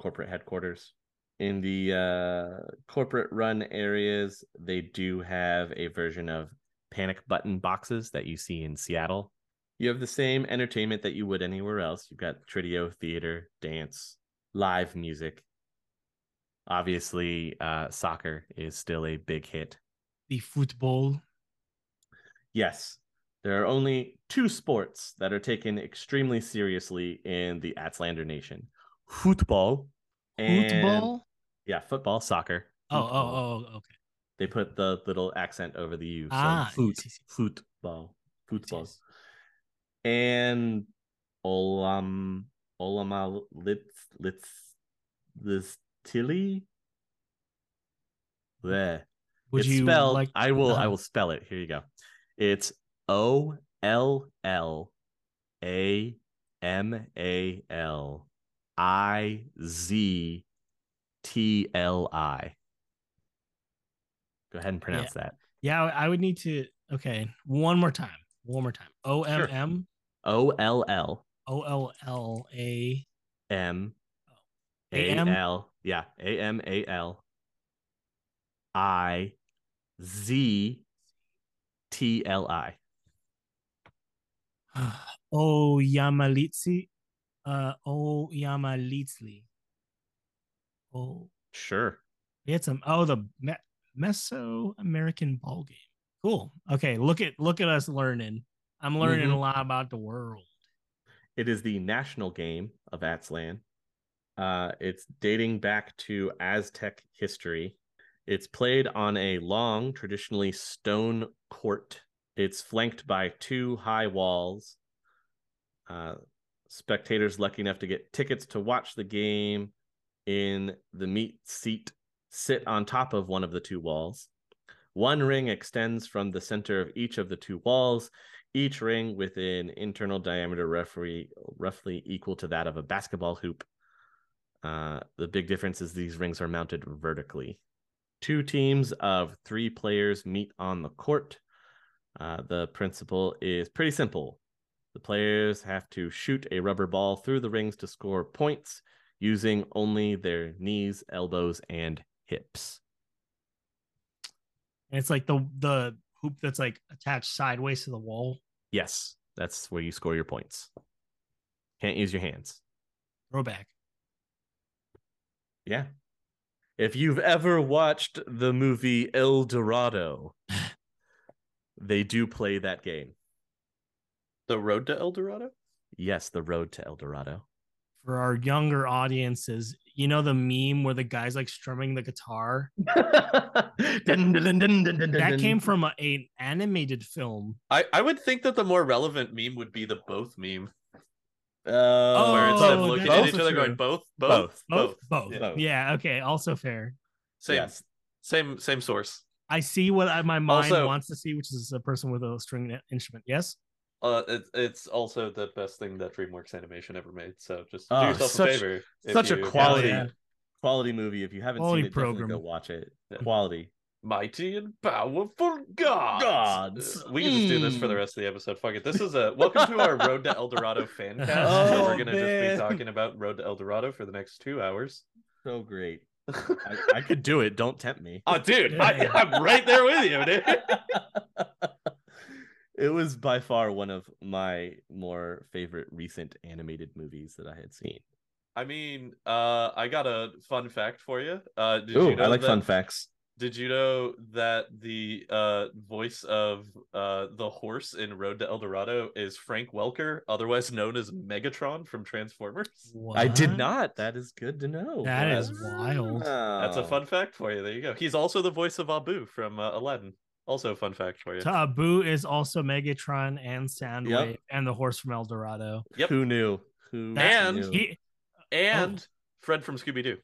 corporate headquarters. In the uh, corporate run areas, they do have a version of panic button boxes that you see in Seattle. You have the same entertainment that you would anywhere else. You've got trideo, theater, dance, live music. Obviously, uh, soccer is still a big hit. The football. Yes, there are only two sports that are taken extremely seriously in the Atzlander nation football. Football? yeah, football, soccer. Oh, oh, football. oh, oh, okay. They put the little accent over the U. So Ah, foot, yes, yes, football, football. yes. And Olam, Olama Litz, Litz, this Tilly? There. Would it's you spelled, like I will I *laughs* will spell it. Here you go. It's O L L A M A L I Z T L I. Go ahead and pronounce that. Yeah, I would need to okay, one more time. One more time. O M M O L L O L L A M A? L. Yeah, A M A L I Z T L I. *sighs* Oh, o Yamalitsi. Uh O Yamalitli. Oh Sure. it's some oh the Me- Mesoamerican ball game. Cool. Okay, look at look at us learning. I'm learning Mhm. a lot about the world. It is the national game of Atzlan. Uh, it's dating back to Aztec history. It's played on a long, traditionally stone court. It's flanked by two high walls. Uh, spectators lucky enough to get tickets to watch the game in the meat seat sit on top of one of the two walls. One ring extends from the center of each of the two walls, each ring with an internal diameter roughly, roughly equal to that of a basketball hoop. Uh, the big difference is these rings are mounted vertically. Two teams of three players meet on the court. Uh, the principle is pretty simple. The players have to shoot a rubber ball through the rings to score points using only their knees, elbows, and hips. And it's like the the hoop that's like attached sideways to the wall. Yes, that's where you score your points. Can't use your hands. Throwback. Yeah. If you've ever watched the movie El Dorado, *laughs* they do play that game. The Road to El Dorado? Yes, the road to El Dorado. For our younger audiences, you know the meme where the guy's like strumming the guitar? *laughs* that That came from a, an animated film. I, I would think that the more relevant meme would be the both meme, uh, where instead of Oh, looking that's at each other true. going both, Both. both, Both, both. both. Yeah. Yeah. Okay. Also fair. Same, Yes. same, same source. I see what I, my mind Also- wants to see, which is a person with a string instrument. Yes. Uh, it's it's also the best thing that DreamWorks Animation ever made. So just do Oh, yourself such- a favor. if such a you quality yeah. quality movie. If you haven't Quality seen it, definitely program. go watch it. Yeah. Quality. Mighty and powerful gods. Gods. Uh, We can just do this for the Mm. rest of the episode. Fuck it. This is a welcome to our Road to El Dorado fan *laughs* cast. Oh, where we're gonna just be talking about Road to El Dorado for the next two hours. So great. *laughs* I, I could do it. Don't tempt me. Oh, dude, I, I'm right there with you, dude. *laughs* it was by far one of my more favorite recent animated movies that I had seen. I mean, uh, I got a fun fact for you. Uh, did Ooh, you know I like that, fun facts. Did you know that the uh voice of uh the horse in Road to El Dorado is Frank Welker, otherwise known as Megatron from Transformers? I did not. That is good to know. That is wild. That's a fun fact for you. There you go. He's also the voice of Abu from uh, Aladdin. Also a fun fact for you. Tabu is also Megatron and Soundwave Yep. and the horse from El Dorado. Yep. Who knew? Who And knew? He And oh. Fred from Scooby Doo.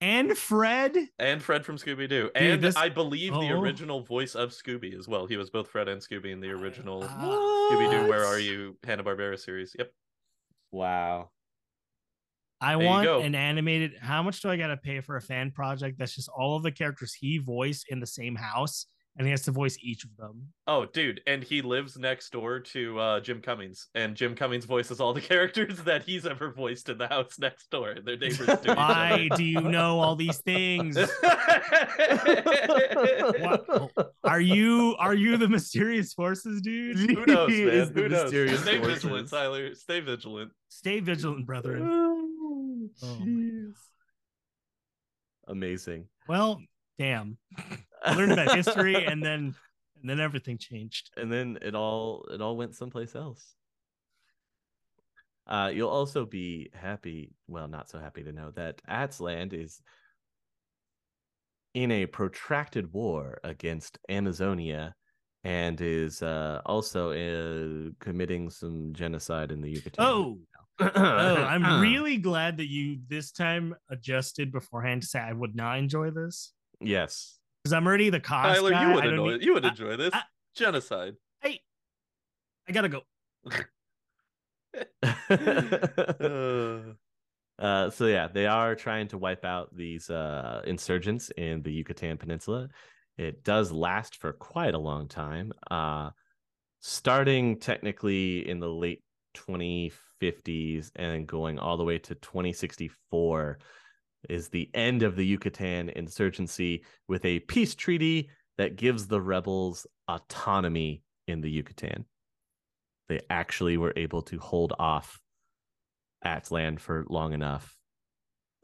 and Fred. And Fred from Scooby Doo. And this- I believe the Oh. original voice of Scooby as well. He was both Fred and Scooby in the original ah. Scooby Doo Where Are You Hanna Barbera series. Yep. Wow. I There want an animated. How much do I got to pay for a fan project that's just all of the characters he voiced in the same house, and he has to voice each of them? Oh, dude, and he lives next door to uh, Jim Cummings, and Jim Cummings voices all the *laughs* characters that he's ever voiced in the house next door. Their neighbors each *laughs* Why do you know all these things? *laughs* Are you are you the mysterious forces, dude? Who knows, man? Who knows? Stay forces. vigilant, Tyler. Stay vigilant. Stay vigilant, brethren. *sighs* Oh, Oh. Amazing. Well, damn. I learned about history, and then and then everything changed. and then it all it all went someplace else. Uh, you'll also be happy, well, not so happy to know that Atzland is in a protracted war against Amazonia and is uh, also uh, committing some genocide in the Yucatan. Oh, oh, I'm *clears throat* really glad that you this time adjusted beforehand to say I would not enjoy this yes. because I'm already the cost Tyler, guy. you would enjoy need- you would I- enjoy this I- genocide. Hey, I gotta go. Uh, *laughs* Uh, so yeah, they are trying to wipe out these uh, insurgents in the Yucatan Peninsula. It does last for quite a long time, uh, starting technically in the late 2050s and going all the way to 2064 is the end of the Yucatan insurgency with a peace treaty that gives the rebels autonomy in the Yucatan. They actually were able to hold off Atzland for long enough.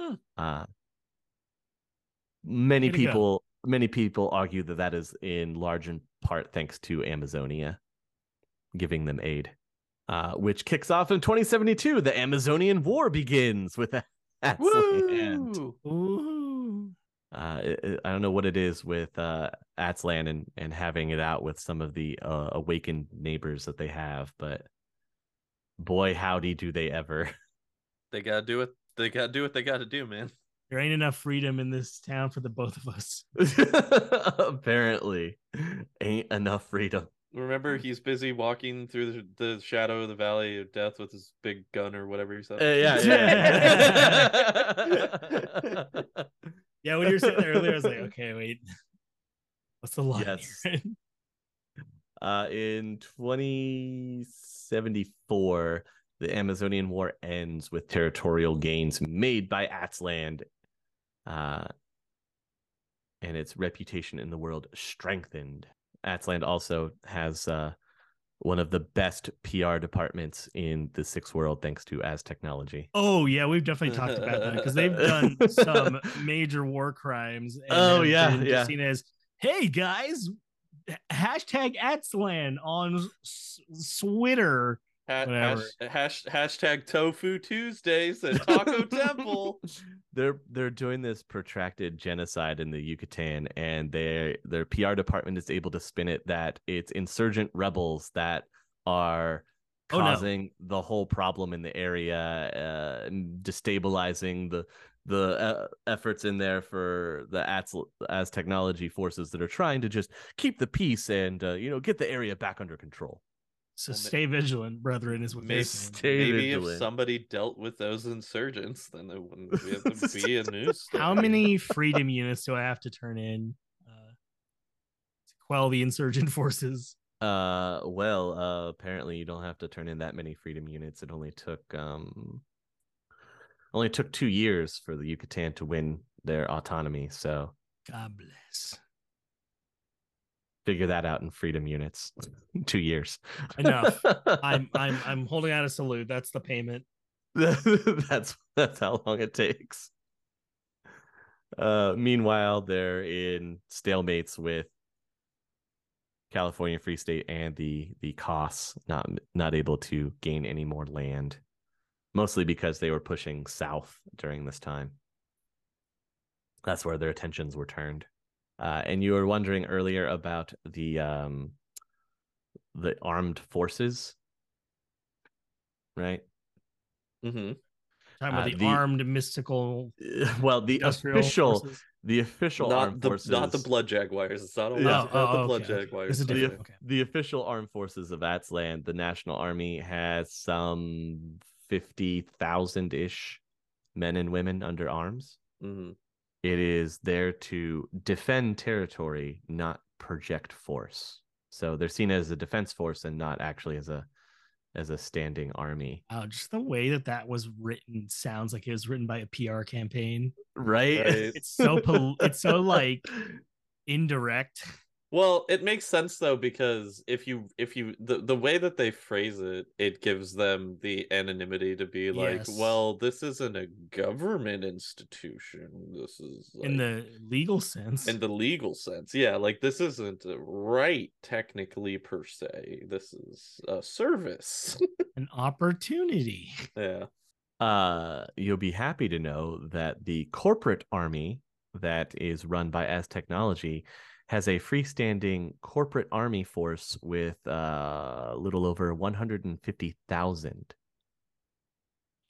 Hmm. Uh, many people, many people argue that that is in large in part thanks to Amazonia giving them aid, uh, which kicks off in 2072. The Amazonian War begins with Atzland. *laughs* woo! Uh, it- it- I don't know what it is with uh, Atzland and and having it out with some of the uh, awakened neighbors that they have, but boy, howdy, do they ever. *laughs* They gotta do it. They gotta do what they gotta do, man. There ain't enough freedom in this town for the both of us. *laughs* Apparently, ain't enough freedom. Remember, he's busy walking through the, the shadow of the valley of death with his big gun or whatever he said. Uh, yeah, yeah. *laughs* Yeah, when you were sitting there earlier, I was like, okay, wait. *laughs* What's the line? Yes. here? *laughs* Uh, in 2074, the Amazonian War ends with territorial gains made by Atzland, uh, and its reputation in the world strengthened. Atzland also has uh, one of the best PR departments in the Six World, thanks to Aztechnology. oh yeah, we've definitely talked about that because they've done some *laughs* major war crimes. And Oh, yeah, been yeah. Seen as, hey guys, hashtag Atzlan on Twitter. Ha- hash, hash, hashtag Tofu Tuesdays at Taco *laughs* Temple. They're they're doing this protracted genocide in the Yucatan, and their their PR department is able to spin it that it's insurgent rebels that are Oh, no. causing the whole problem in the area, uh, and destabilizing the the uh, efforts in there for the as Aztechnology forces that are trying to just keep the peace and uh, you know get the area back under control. So Well, ma- stay vigilant, brethren, is what they're Maybe. Stay maybe if somebody dealt with those insurgents, then it wouldn't be, be a *laughs* news. How many freedom units do I have to turn in uh, to quell the insurgent *laughs* forces? Uh, well, uh, apparently you don't have to turn in that many freedom units. It only took um, only took two years for the Yucatan to win their autonomy. So God bless. Figure that out in freedom units. two years. Enough. *laughs* I'm I'm I'm holding out a salute. That's the payment. *laughs* that's that's how long it takes. Uh, meanwhile, they're in stalemates with California Free State and the the CAS, not not able to gain any more land, mostly because they were pushing south during this time. That's where their attentions were turned. Uh, and you were wondering earlier about the um, the armed forces, right? Mhm. Talking about Uh, the, the- armed mystical *laughs* well the official forces. the official Not armed the forces not the blood jaguars. It's not, a Yeah. not Oh, the oh, blood okay, okay. jaguars. The. Okay. the official armed forces of Atzland, the National Army, has some fifty thousand ish men and women under arms. Mhm. It is there to defend territory, not project force. So they're seen as a defense force and not actually as a as a standing army, Wow, just the way that that was written sounds like it was written by a PR campaign. right? Right. It's so pol- it's so *laughs* like indirect. Well, it makes sense though because if you if you the, the way that they phrase it, it gives them the anonymity to be like, Yes. well, this isn't a government institution. This is in the legal sense. in the legal sense. Yeah, like this isn't a right technically per se. This is a service. *laughs* an opportunity. yeah. uh, you'll be happy to know that the corporate army that is run by Aztechnology has a freestanding corporate army force with uh, a little over 150,000.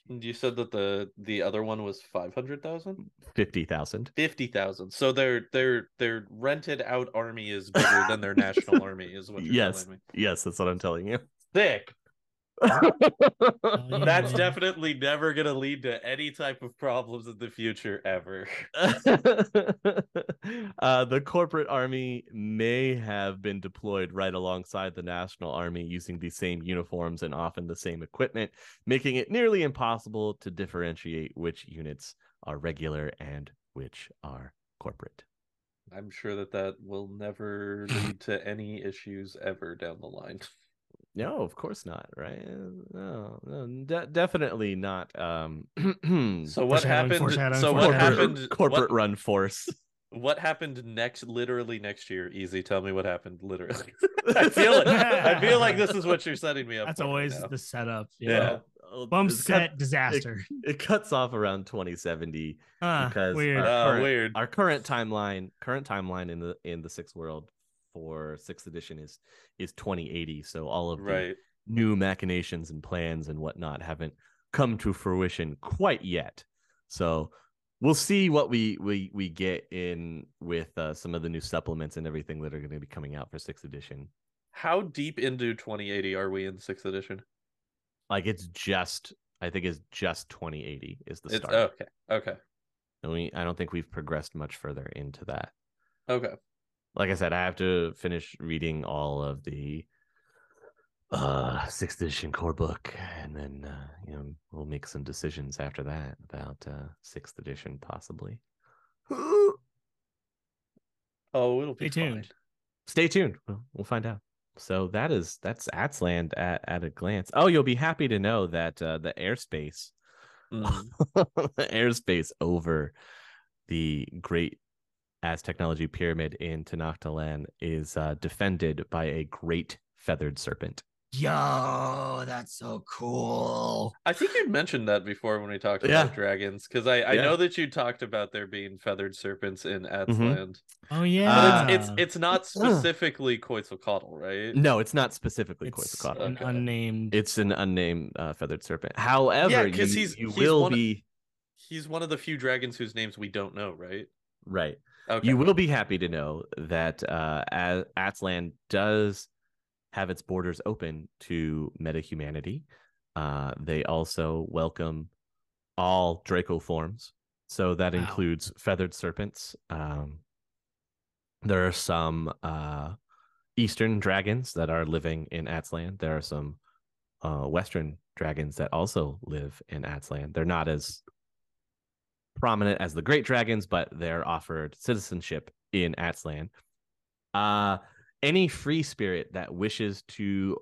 You said that the the other one was 500,000? 50,000. 50,000. So their their their rented out army is bigger than their national *laughs* army is what you're Yes. telling me. Yes, that's what I'm telling you. Thick. That's *laughs* definitely never going to lead to any type of problems in the future ever. *laughs* uh, the corporate army may have been deployed right alongside the national army using the same uniforms and often the same equipment, making it nearly impossible to differentiate which units are regular and which are corporate. I'm sure that that will never lead to any issues ever down the line. *laughs* No, of course not, right? No, no de- definitely not. Um, *clears throat* So what happened? So what corporate, happened? corporate What, run force. *laughs* what happened next? Literally next year. Easy. Tell me what happened. Literally. *laughs* I feel it. I feel like this is what you're *laughs* setting me up. That's for right always now. the setup. Yeah. Yeah. Oh, Bump it's set cut- disaster. it cuts off around 2070 Huh, because weird. our Oh, current, weird. our current timeline current timeline in the in the sixth world for sixth edition is is 2080 so all of the new machinations and plans and whatnot haven't come to fruition quite yet. So we'll see what we we we get in with uh, some of the new supplements and everything that are going to be coming out for sixth edition. How deep into 2080 are we in sixth edition? Like it's just, I think it's just 2080 is the It's start. okay. Okay. And we, I don't think we've progressed much further into that. Okay. Like I said, I have to finish reading all of the uh sixth edition core book and then uh you know we'll make some decisions after that about uh sixth edition possibly *gasps* Oh, it'll be Stay fine. tuned. stay tuned we'll, we'll find out so that is that's Atzland at at a glance oh you'll be happy to know that uh the airspace Mm. *laughs* the airspace over the great Aztechnology pyramid in Tenachtalan is uh, defended by a great feathered serpent Yo, that's so cool. I think you mentioned that before when we talked Yeah. about dragons, because I, I Yeah. know that you talked about there being feathered serpents in Atzland, Oh yeah. but Uh, it's, it's it's not specifically Quetzalcoatl, right? no it's not specifically it's Quetzalcoatl. an Okay. unnamed. It's an unnamed uh, feathered serpent. However, Yeah, you, 'cause he's- you he's will one of- be He's one of the few dragons whose names we don't know, right? right. Okay. You will be happy to know that uh, A- Atzland does have its borders open to meta humanity. Uh, they also welcome all Draco forms, so that Wow. includes feathered serpents. Um, there are some uh, eastern dragons that are living in Atzland. There are some uh, western dragons that also live in Atzland. They're not as prominent as the great dragons, but they're offered citizenship in Atzland. Uh, any free spirit that wishes to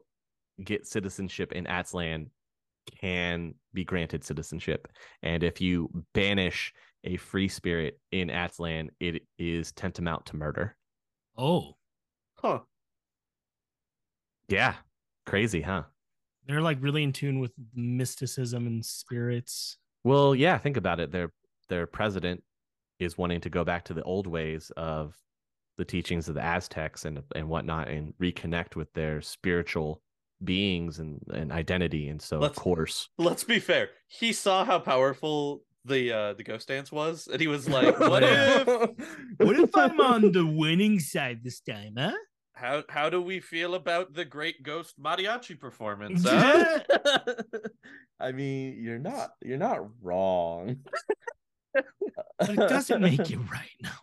get citizenship in Atzland can be granted citizenship. And if you banish a free spirit in Atzland, it is tantamount to murder. oh, Huh. Yeah. Crazy, huh? they're like really in tune with mysticism and spirits. Well, yeah, think about it. Their their president is wanting to go back to the old ways of the teachings of the Aztecs and and whatnot and reconnect with their spiritual beings and, and identity. And so Let's- of course Let's be fair. He saw how powerful the uh the ghost dance was, and he was *laughs* like, "What if? *laughs* What if I'm on the winning side this time, huh? How how do we feel about the great ghost mariachi performance?" *laughs* huh?" I mean, you're not you're not wrong. *laughs* But it doesn't make it right now. *laughs*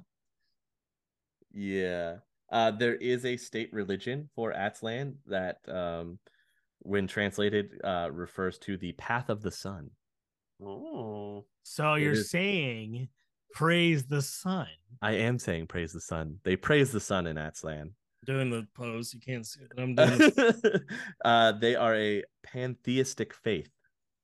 Yeah. Uh, there is a state religion for Atzland that, um, when translated, uh, refers to the path of the sun. Oh. So It you're is- saying praise the sun. I am saying praise the sun. They praise the sun in Atzland. Doing the pose, you can't see it. I'm doing *laughs* uh, they are a pantheistic faith.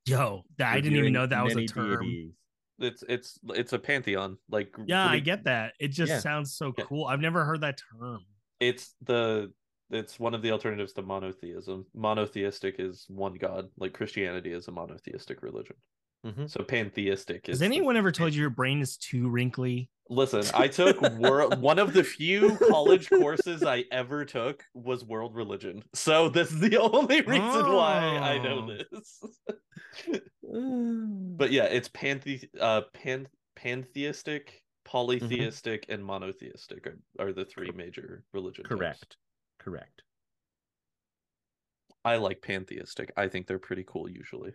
Yo, I didn't even know that was a term. deities. It's it's it's a pantheon. Like Yeah, I get that. It just Yeah. sounds so Yeah. cool. I've never heard that term. It's the it's one of the alternatives to monotheism. Monotheistic is one god, like Christianity is a monotheistic religion. Mhm. So pantheistic is Has the- anyone ever told you your brain is too wrinkly? Listen, I took *laughs* world one of the few college courses *laughs* I ever took was world religion. So this is the only reason why I know Oh. this. *laughs* but yeah, it's panthe uh pan pantheistic, polytheistic, and monotheistic are, are the three major religion types. Correct. Correct. I like pantheistic. I think they're pretty cool usually.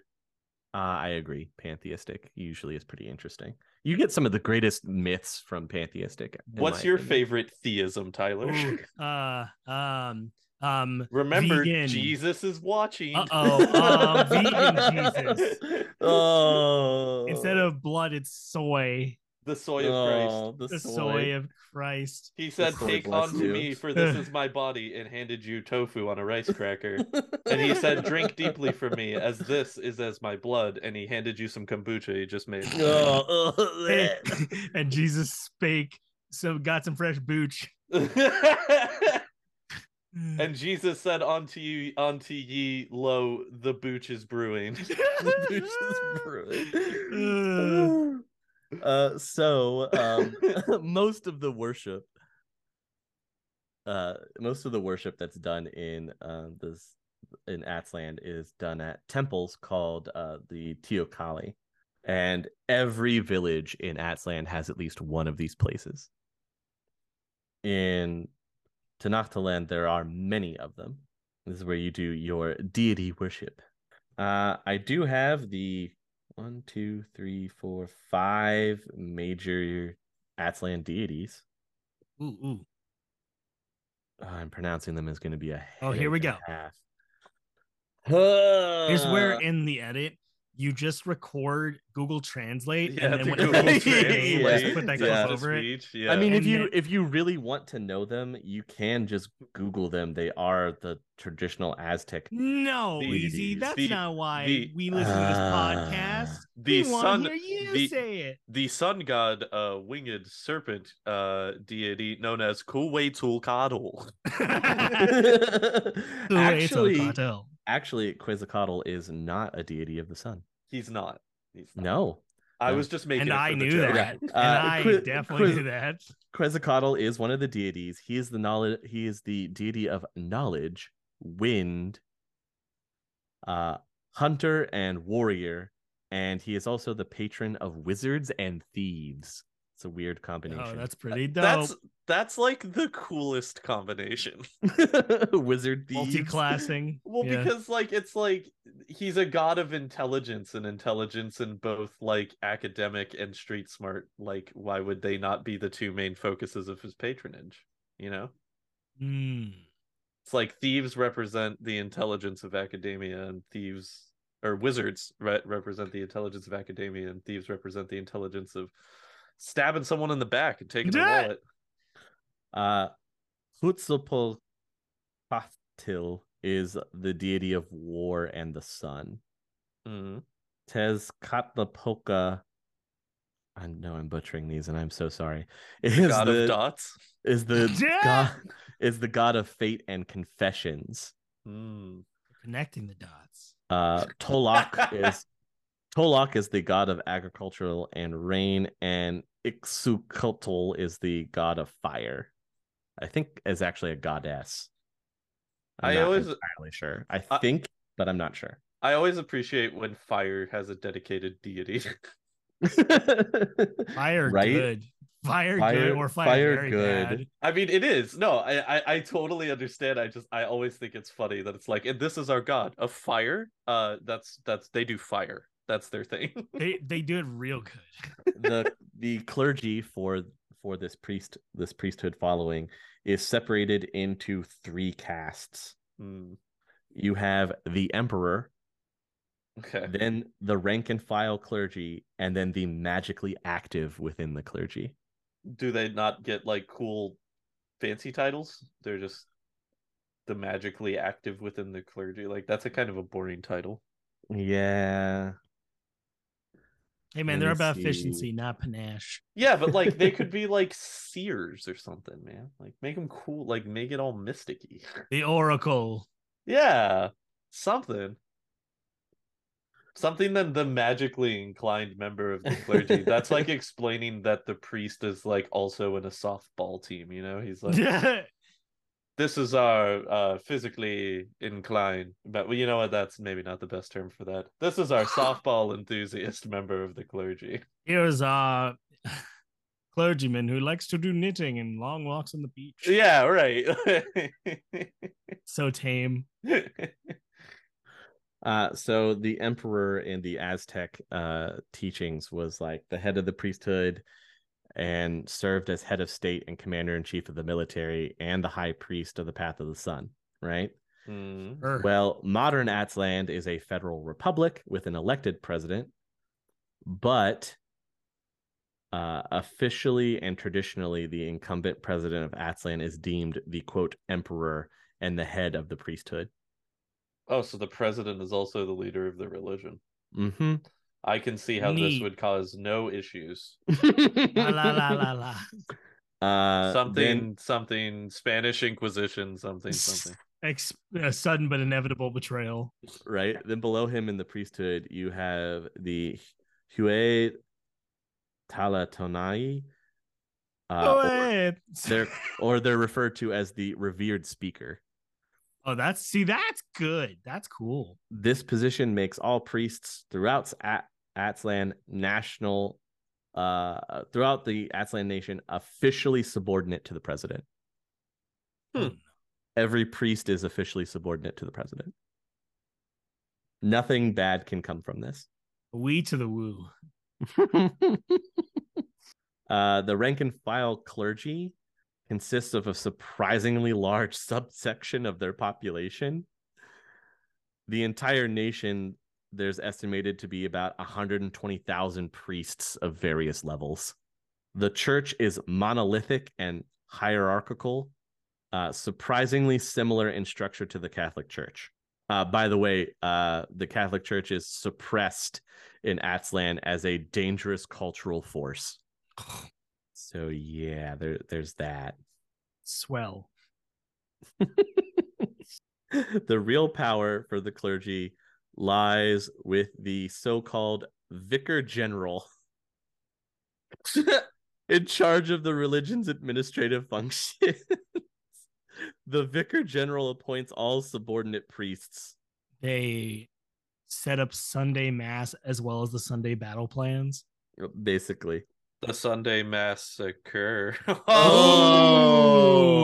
Uh, I agree. Pantheistic usually is pretty interesting. You get some of the greatest myths from pantheistic. What's your opinion. favorite theism, Tyler? Ooh, *laughs* uh, um, um, Remember, vegan. Jesus is watching. Uh-oh, um, *laughs* vegan Jesus. Oh, Instead of blood, it's soy. the soy of Christ. oh, the, The soy. soy of Christ. He said, "Take bless unto you." me, for this *laughs* is my body," and handed you tofu on a rice cracker. *laughs* and he said, "Drink deeply from me, as this is as my blood." And he handed you some kombucha he just made. Oh, oh, and Jesus spake, so got some fresh booch. And Jesus said, "Unto you, unto ye, lo, the booch is brewing." *laughs* *laughs* *laughs* uh, so um, most of the worship, uh, most of the worship that's done in uh, this in Atzland is done at temples called uh, the Teocalli. And every village in Atzland has at least one of these places. In Tenachtaland, there are many of them. This is where you do your deity worship. Uh, I do have the one, two, three, four, five major Atzland deities. Ooh, ooh. Uh, I'm pronouncing them as going to be a. Oh, here we go. half. Here's where in the edit you just record Google Translate Yeah, and then when Google Google Translate, Translate, yeah. put that Yeah. over it. Yeah. I mean, if And you then- if you really want to know them, you can just Google them. They are the traditional Aztec. No, The- easy. That's the- not why the- we listen to this Ah. podcast. the we sun, hear you the- say it. the sun god, uh, winged serpent, uh, deity known as Kuwaitul actually, Cartel. Actually, Quetzalcoatl is not a deity of the sun. He's not. He's not. No, I no. was just making. And it I knew joke. that. Yeah. And Uh, I Quiz- definitely Quiz- knew that. Quetzalcoatl is one of the deities. He is the knowledge. He is the deity of knowledge, wind, uh, hunter, and warrior, and he is also the patron of wizards and thieves. It's a weird combination. Oh, that's pretty dope. That's that's like the coolest combination. *laughs* wizard thieves. multi-classing. Well, Yeah. because like it's like he's a god of intelligence and intelligence in both like academic and street smart. Like, why would they not be the two main focuses of his patronage? You know, Mm. it's like thieves represent the intelligence of academia, and thieves or wizards re- represent the intelligence of academia, and thieves represent the intelligence of stabbing someone in the back and taking their wallet. Uh, Hutzapalpatl is the deity of war and the sun. Mhm. Tezcatlipoca. I know I'm butchering these, and I'm so sorry. Is God the of dots. is the *laughs* Yeah. god is the god of fate and confessions. Mm. Connecting the dots. Uh, Tolok *laughs* is Tolok is the god of agricultural and rain, and Ixucotl is the god of fire. I think is actually a goddess. I'm I not always- entirely sure. I I- think, but I'm not sure. I always appreciate when fire has a dedicated deity. *laughs* Fire Right? good. Fire, Fire- good or fire, fire very good. bad. I mean, it is. No, I, I I totally understand. I just I always think it's funny that it's like, and this is our god of fire. Uh, that's that's they do fire. That's their thing. They *laughs* they do it real good. the the clergy for for this priest this priesthood following is separated into three castes. Hmm, You have the emperor, okay. then the rank and file clergy, and then the magically active within the clergy. Do they not get like cool, fancy titles? They're just the magically active within the clergy. Like that's a kind of a boring title. Yeah. Hey man, they're about efficiency, not panache. Yeah, but like they could *laughs* be like seers or something, man. Like make them cool. Like make it all mysticky. *laughs* The Oracle. Yeah, something. Something than the magically inclined member of the clergy. That's like *laughs* explaining that the priest is like also in a softball team, you know? He's like, this is our uh physically inclined, but well, you know what? That's maybe not the best term for that. This is our *laughs* softball enthusiast member of the clergy. Here's our *laughs* clergyman who likes to do knitting and long walks on the beach. Yeah, right. *laughs* So tame. Uh, so the emperor in the Aztec uh, teachings was like the head of the priesthood and served as head of state and commander in chief of the military and the high priest of the path of the sun, right? Er, Well, modern Atzland is a federal republic with an elected president, but uh, officially and traditionally, the incumbent president of Atzland is deemed the quote emperor and the head of the priesthood. Oh, so the president is also the leader of the religion. Mm-hmm. I can see how this would cause no issues. la la la la *laughs* la. Uh, something, then- something, Spanish Inquisition, something, something. *laughs* Ex- a sudden but inevitable betrayal. right? Then below him in the priesthood, you have the Hue Talatonai. Uh, oh, or they're *laughs* or they're referred to as the revered speaker. Oh, that's see, that's good. That's cool. This position makes all priests throughout At- Atzlan national, uh, throughout the Atzlan nation officially subordinate to the president. Hmm. Every priest is officially subordinate to the president. Nothing bad can come from this. We to the woo. *laughs* uh, the rank and file clergy consists of a surprisingly large *laughs* subsection of their population. The entire nation, there's estimated to be about 120,000 priests of various levels. The church is monolithic and hierarchical, uh, surprisingly similar in structure to the Catholic Church. Uh, by the way, uh, the Catholic Church is suppressed in Atzlan as a dangerous cultural force. *laughs* So yeah, there there's that. Swell. *laughs* the real power for the clergy lies with the so-called vicar general *laughs* in charge of the religion's administrative functions. *laughs* the vicar general appoints all subordinate priests. They set up Sunday mass as well as the Sunday battle plans. Basically. The Sunday massacre. *laughs* Oh.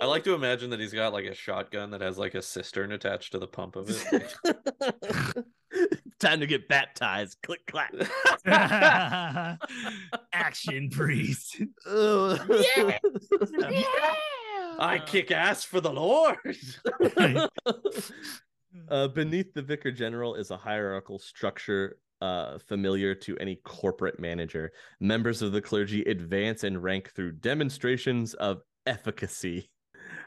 I like to imagine that he's got like a shotgun that has like a cistern attached to the pump of it. *laughs* *laughs* Time to get baptized. Click clack. Action priest. yeah. I kick ass for the Lord. uh, beneath the vicar general is a hierarchical structure uh, familiar to any corporate manager. Members of the clergy advance in rank through demonstrations of efficacy.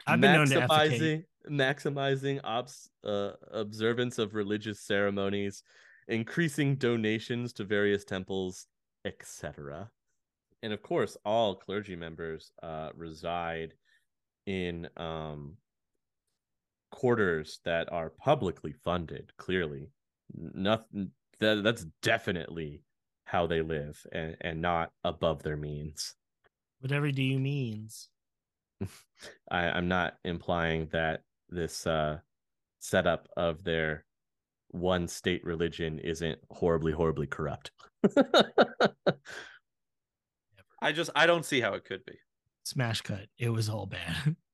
I've been known to maximizing maximizing obs, uh, observance of religious ceremonies, increasing donations to various temples, etc. And of course, all clergy members uh, reside in um, quarters that are publicly funded. Clearly, nothing that that's definitely how they live, and and not above their means. Whatever do you means? *laughs* I, I'm not implying that this uh, setup of their one state religion isn't horribly, horribly corrupt. *laughs* I just I don't see how it could be. Smash cut. It was all bad. *laughs*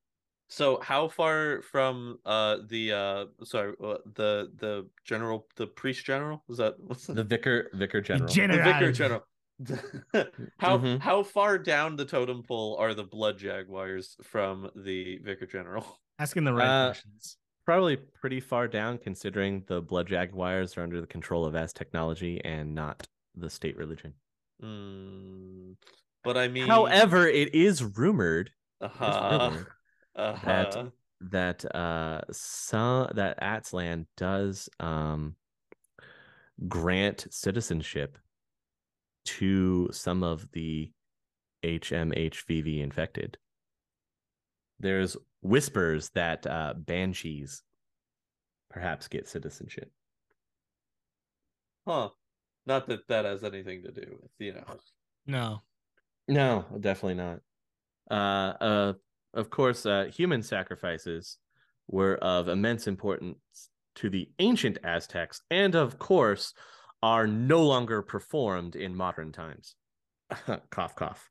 So how far from uh the uh sorry uh, the the general the priest general is that what's the, the vicar, vicar general. the vicar general *laughs* how Mhm. how far down the totem pole are the blood jaguars from the vicar general *laughs* Asking the right Uh, questions. Probably pretty far down, considering the blood jaguars are under the control of Aztechnology and not the state religion. Mm, but I mean However, it is rumored uh-huh, rumored uh-huh. that uh some that Atzlan does um grant citizenship to some of the HMHVV infected. There's whispers that uh banshees perhaps get citizenship. huh not that that has anything to do with you know No. No, definitely not. Uh, uh, of course, uh, human sacrifices were of immense importance to the ancient Aztecs, and of course, are no longer performed in modern times. *laughs* cough, cough.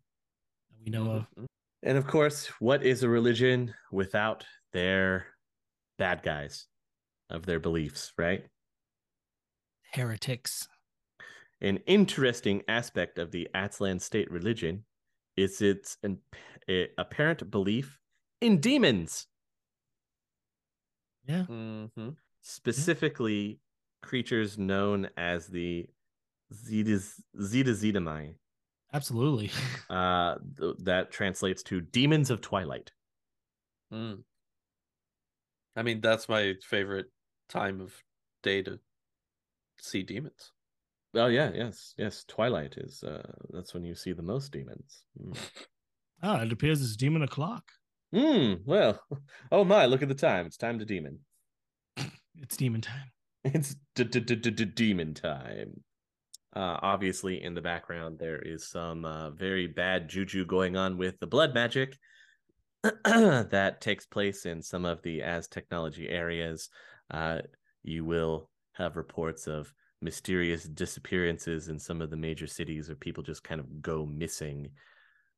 We know of. Mhm. And of course, what is a religion without their bad guys of their beliefs, right? Heretics. An interesting aspect of the Atzlan state religion is its a, apparent belief in demons, Yeah. Mhm. specifically creatures known as the Zetas, Zeta Zetamai. Absolutely. *laughs* Uh, th- that translates to demons of twilight. Mm. I mean, that's my favorite time of day to see demons. Oh yeah, yes, yes. Twilight is uh, that's when you see the most demons. Mm. *laughs* Oh, it appears it's demon o'clock. Hmm, well, *laughs* oh my, look at the time. It's time to demon. *laughs* It's demon time. *laughs* It's demon time. Uh, obviously, in the background, there is some uh, very bad juju going on with the blood magic. *clears throat* that takes place in some of the Aztechnology areas. Uh, you will have reports of mysterious disappearances in some of the major cities where people just kind of go missing.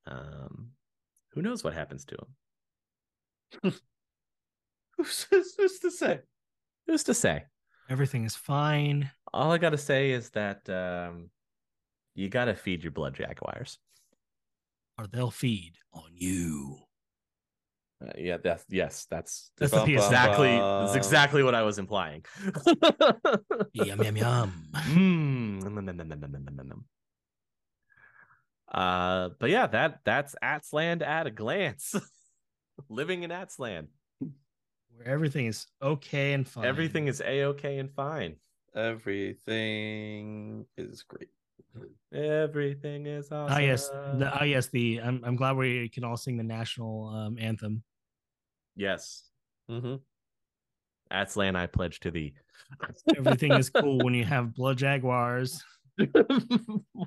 Um, who knows what happens to him? *laughs* who's, who's to say? Who's to say? Everything is fine. All I gotta say is that um, you gotta feed your blood jaguars. Or they'll feed on you. Uh, yeah, that's yes, that's That's the Bum, PS. bum, exactly that's exactly what I was implying. *laughs* *laughs* yum yum yum. Mm, Uh, but yeah, that that's Atzland at a glance. *laughs* Living in Atzland, Where everything is okay and fine. everything is a okay and fine. Everything is great. Everything is awesome. Ah yes, the, ah yes. The I'm I'm glad we can all sing the national um, anthem. yes, Mm-hmm. Atzland, I pledge to thee. Everything is cool *laughs* when you have blood jaguars. *laughs*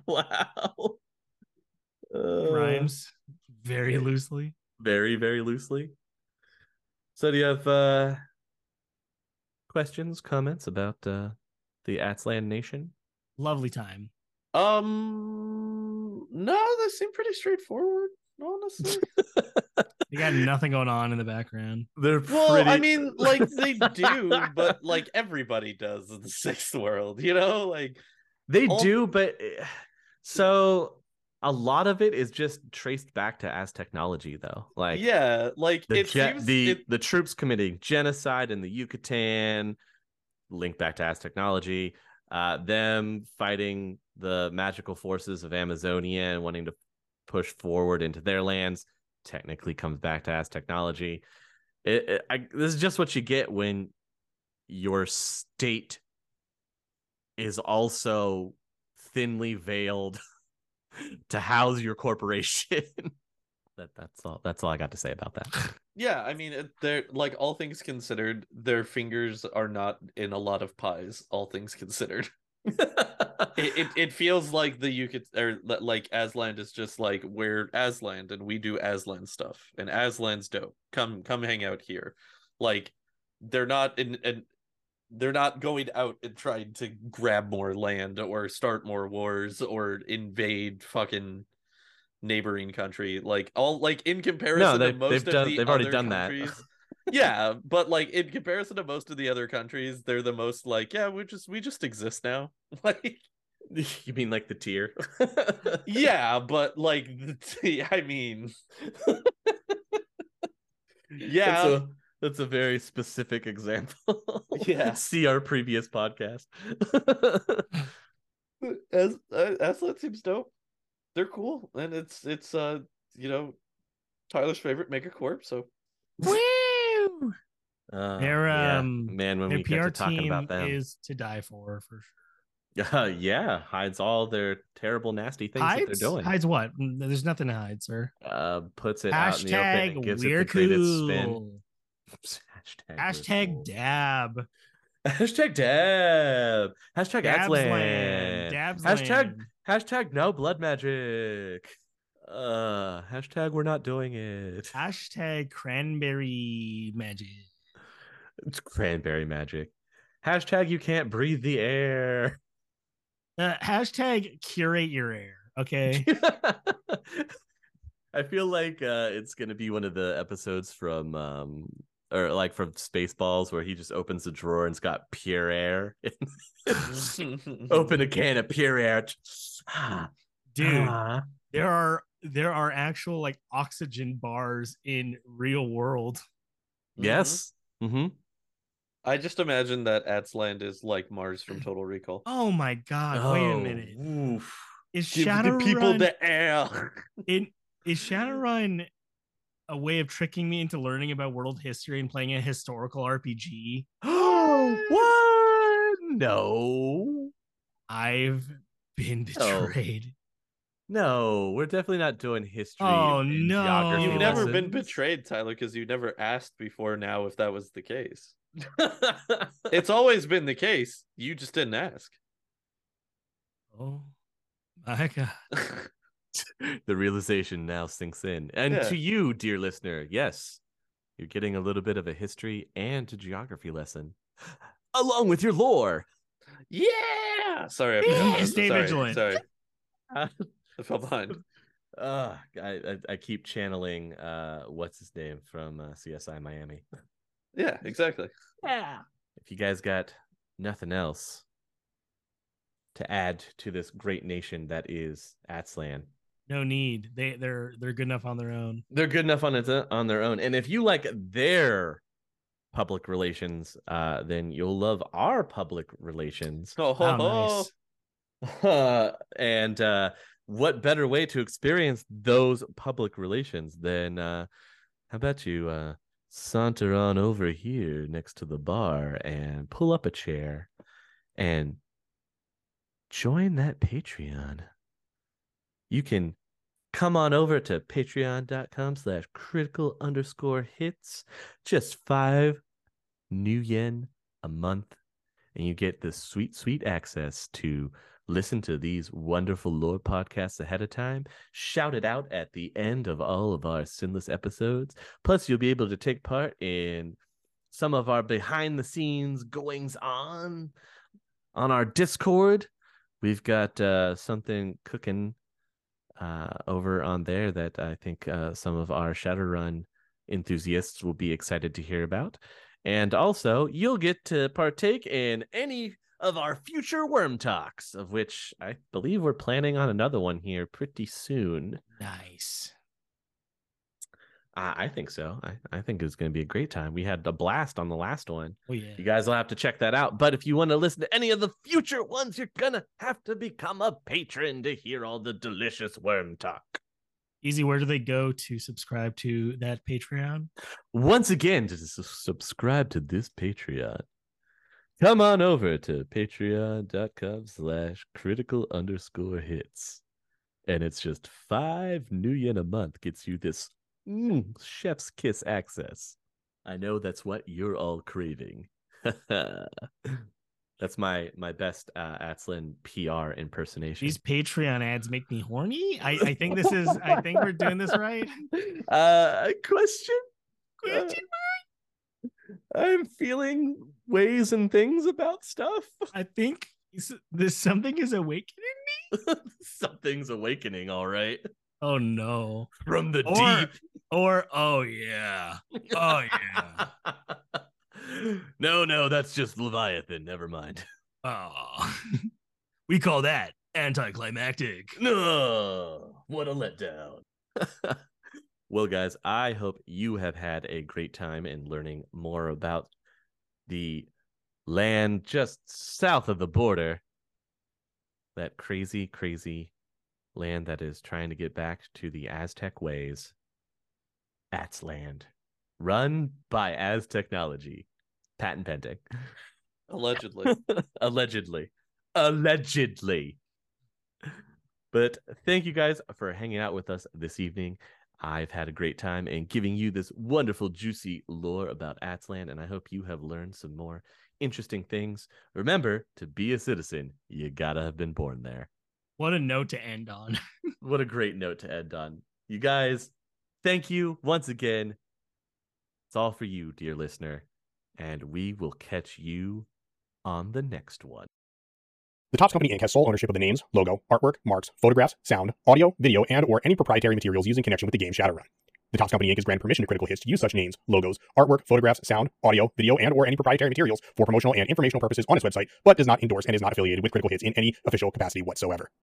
wow. Uh, Rhymes very loosely. very very loosely so do you have uh questions comments about uh the atzland nation Lovely time. Um, no, they seem pretty straightforward, honestly. *laughs* *laughs* They got nothing going on in the background. they're well, pretty I mean, like they *laughs* do, but like everybody does in the sixth world, you know? Like, they all- do but eh, so a lot of it is just traced back to Aztechnology though like yeah, like the it ge- seems the it- the troops committing genocide in the Yucatan, linked back to Aztechnology, uh, them fighting the magical forces of Amazonia and wanting to push forward into their lands, technically comes back to Aztechnology. It, it- I, this is just what you get when your state is also thinly veiled *laughs* *laughs* to house your corporation. *laughs* that that's all. That's all I got to say about that. *laughs* yeah, I mean, they're like all things considered, their fingers are not in a lot of pies. All things considered, it it, it feels like the you could or like Atzland is just like we're Atzland and we do Atzland stuff, and Atzland's dope. Come come hang out here, like they're not in and they're not going out and trying to grab more land or start more wars or invade fucking neighboring country like all like in comparison they- to most they've of done- the they've already done that. *laughs* yeah but like in comparison to most of the other countries they're the most like yeah we just we just exist now *laughs* like *laughs* you mean like the Tír? yeah but like the, i mean yeah that's a very specific example. Yeah. *laughs* See our previous podcast. *laughs* as uh, Atzlan seems dope. They're cool, and it's it's uh you know Tyler's favorite mega corp. So Woo! Uh, Their, yeah. um, man, when Their we get PR to talking team about them, is to die for, for sure. uh, *laughs* yeah, hides all their terrible, nasty things that they're doing. Hides what? There's nothing to hide, sir. Uh, puts it out in the open and gives it we're the cool. spin. Hashtag, Hashtag dab. Hashtag dab. Hashtag Dabsland. Atzland. Dabsland. Hashtag hashtag no blood magic. Uh hashtag we're not doing it. Hashtag cranberry magic. It's cranberry magic. Hashtag you can't breathe the air. Uh, hashtag curate your air. Okay. *laughs* I feel like uh it's gonna be one of the episodes from um or like from Spaceballs where he just opens the drawer and it's got pure air. *laughs* *laughs* Open a can of pure air. Dude, Ah. there are there are actual like oxygen bars in real world. Yes. Mm-hmm. I just imagine that Atzland is like Mars from Total Recall. Oh my god, wait a minute. Oof. Is Give the Shadowrun people the air. *laughs* in is Shadowrun a way of tricking me into learning about world history and playing a historical RPG? Oh, *gasps* what? No. I've been betrayed. No, we're definitely not doing history. Oh, no. geography You've never been betrayed, Tyler, because you never asked before now if that was the case. *laughs* It's always been the case. You just didn't ask. Oh my god. *laughs* *laughs* the realization now sinks in. And Yeah. to you, dear listener, yes, you're getting a little bit of a history and a geography lesson *gasps* along with your lore. Yeah. Sorry, I Yeah, forgot. stay *laughs* sorry, vigilant. Sorry, *laughs* I fell behind. Uh, I, I I keep channeling uh what's his name from uh, CSI Miami. Yeah, exactly. Yeah. If you guys got nothing else to add to this great nation that is Atzlan, No need. They they're they're good enough on their own. they're good enough on its on their own. And if you like their public relations, uh, then you'll love our public relations. Oh, ho, Wow, ho. nice. *laughs* and uh, what better way to experience those public relations than uh, how about you uh, saunter on over here next to the bar and pull up a chair and join that Patreon. You can come on over to patreon.com slash critical underscore hits. Just five nuyen a month and you get this sweet sweet access to listen to these wonderful lore podcasts ahead of time shout it out at the end of all of our sinless episodes. Plus you'll be able to take part in some of our behind the scenes goings on on our discord. We've got uh, something cooking uh, over on there that I think uh, some of our Shadowrun enthusiasts will be excited to hear about. And also, you'll get to partake in any of our future worm talks, of which I believe we're planning on another one here pretty soon. Nice. I think so. I, I think it's going to be a great time. We had a blast on the last one. Oh yeah. You guys will have to check that out. But if you want to listen to any of the future ones, you're going to have to become a patron to hear all the delicious worm talk. Easy. Where do they go to subscribe to that Patreon? Once again, to subscribe to this Patreon, come on over to patreon.com slash critical underscore hits. And it's just five nuyen a month gets you this mm, chef's kiss access. I know that's what you're all craving. *laughs* that's my my best uh, Atzlan PR impersonation. These Patreon ads make me horny. I, I think this is. I think we're doing this right. *laughs* Uh, question? Question mark. I'm feeling ways and things about stuff. *laughs* I think s- this something is awakening. Me. Something's awakening, all right. Oh no. From the Or- deep. Or oh yeah. Oh yeah. *laughs* no, no, that's just Leviathan. Never mind. Oh. *laughs* we call that anticlimactic. No, what a letdown. *laughs* well, guys, I hope you have had a great time in learning more about the land just south of the border. That crazy, crazy land that is trying to get back to the Aztec ways. Atzland, run by Aztechnology, patent pending. *laughs* Allegedly. *laughs* allegedly. Allegedly. But thank you guys for hanging out with us this evening. I've had a great time and giving you this wonderful juicy lore about atzland and i hope you have learned some more interesting things. Remember to be a citizen you gotta have been born there What a note to end on. *laughs* what a great note to end on you guys thank you once again it's all for you dear listener and we will catch you on the next one The Topps Company Inc. has sole ownership of the names, logo, artwork, marks, photographs, sound, audio, video, and or any proprietary materials used in connection with the game Shadowrun. The Topps Company Inc. has granted permission to Critical Hits to use such names, logos, artwork, photographs, sound, audio, video, and or any proprietary materials for promotional and informational purposes on its website, but does not endorse and is not affiliated with Critical Hits in any official capacity whatsoever.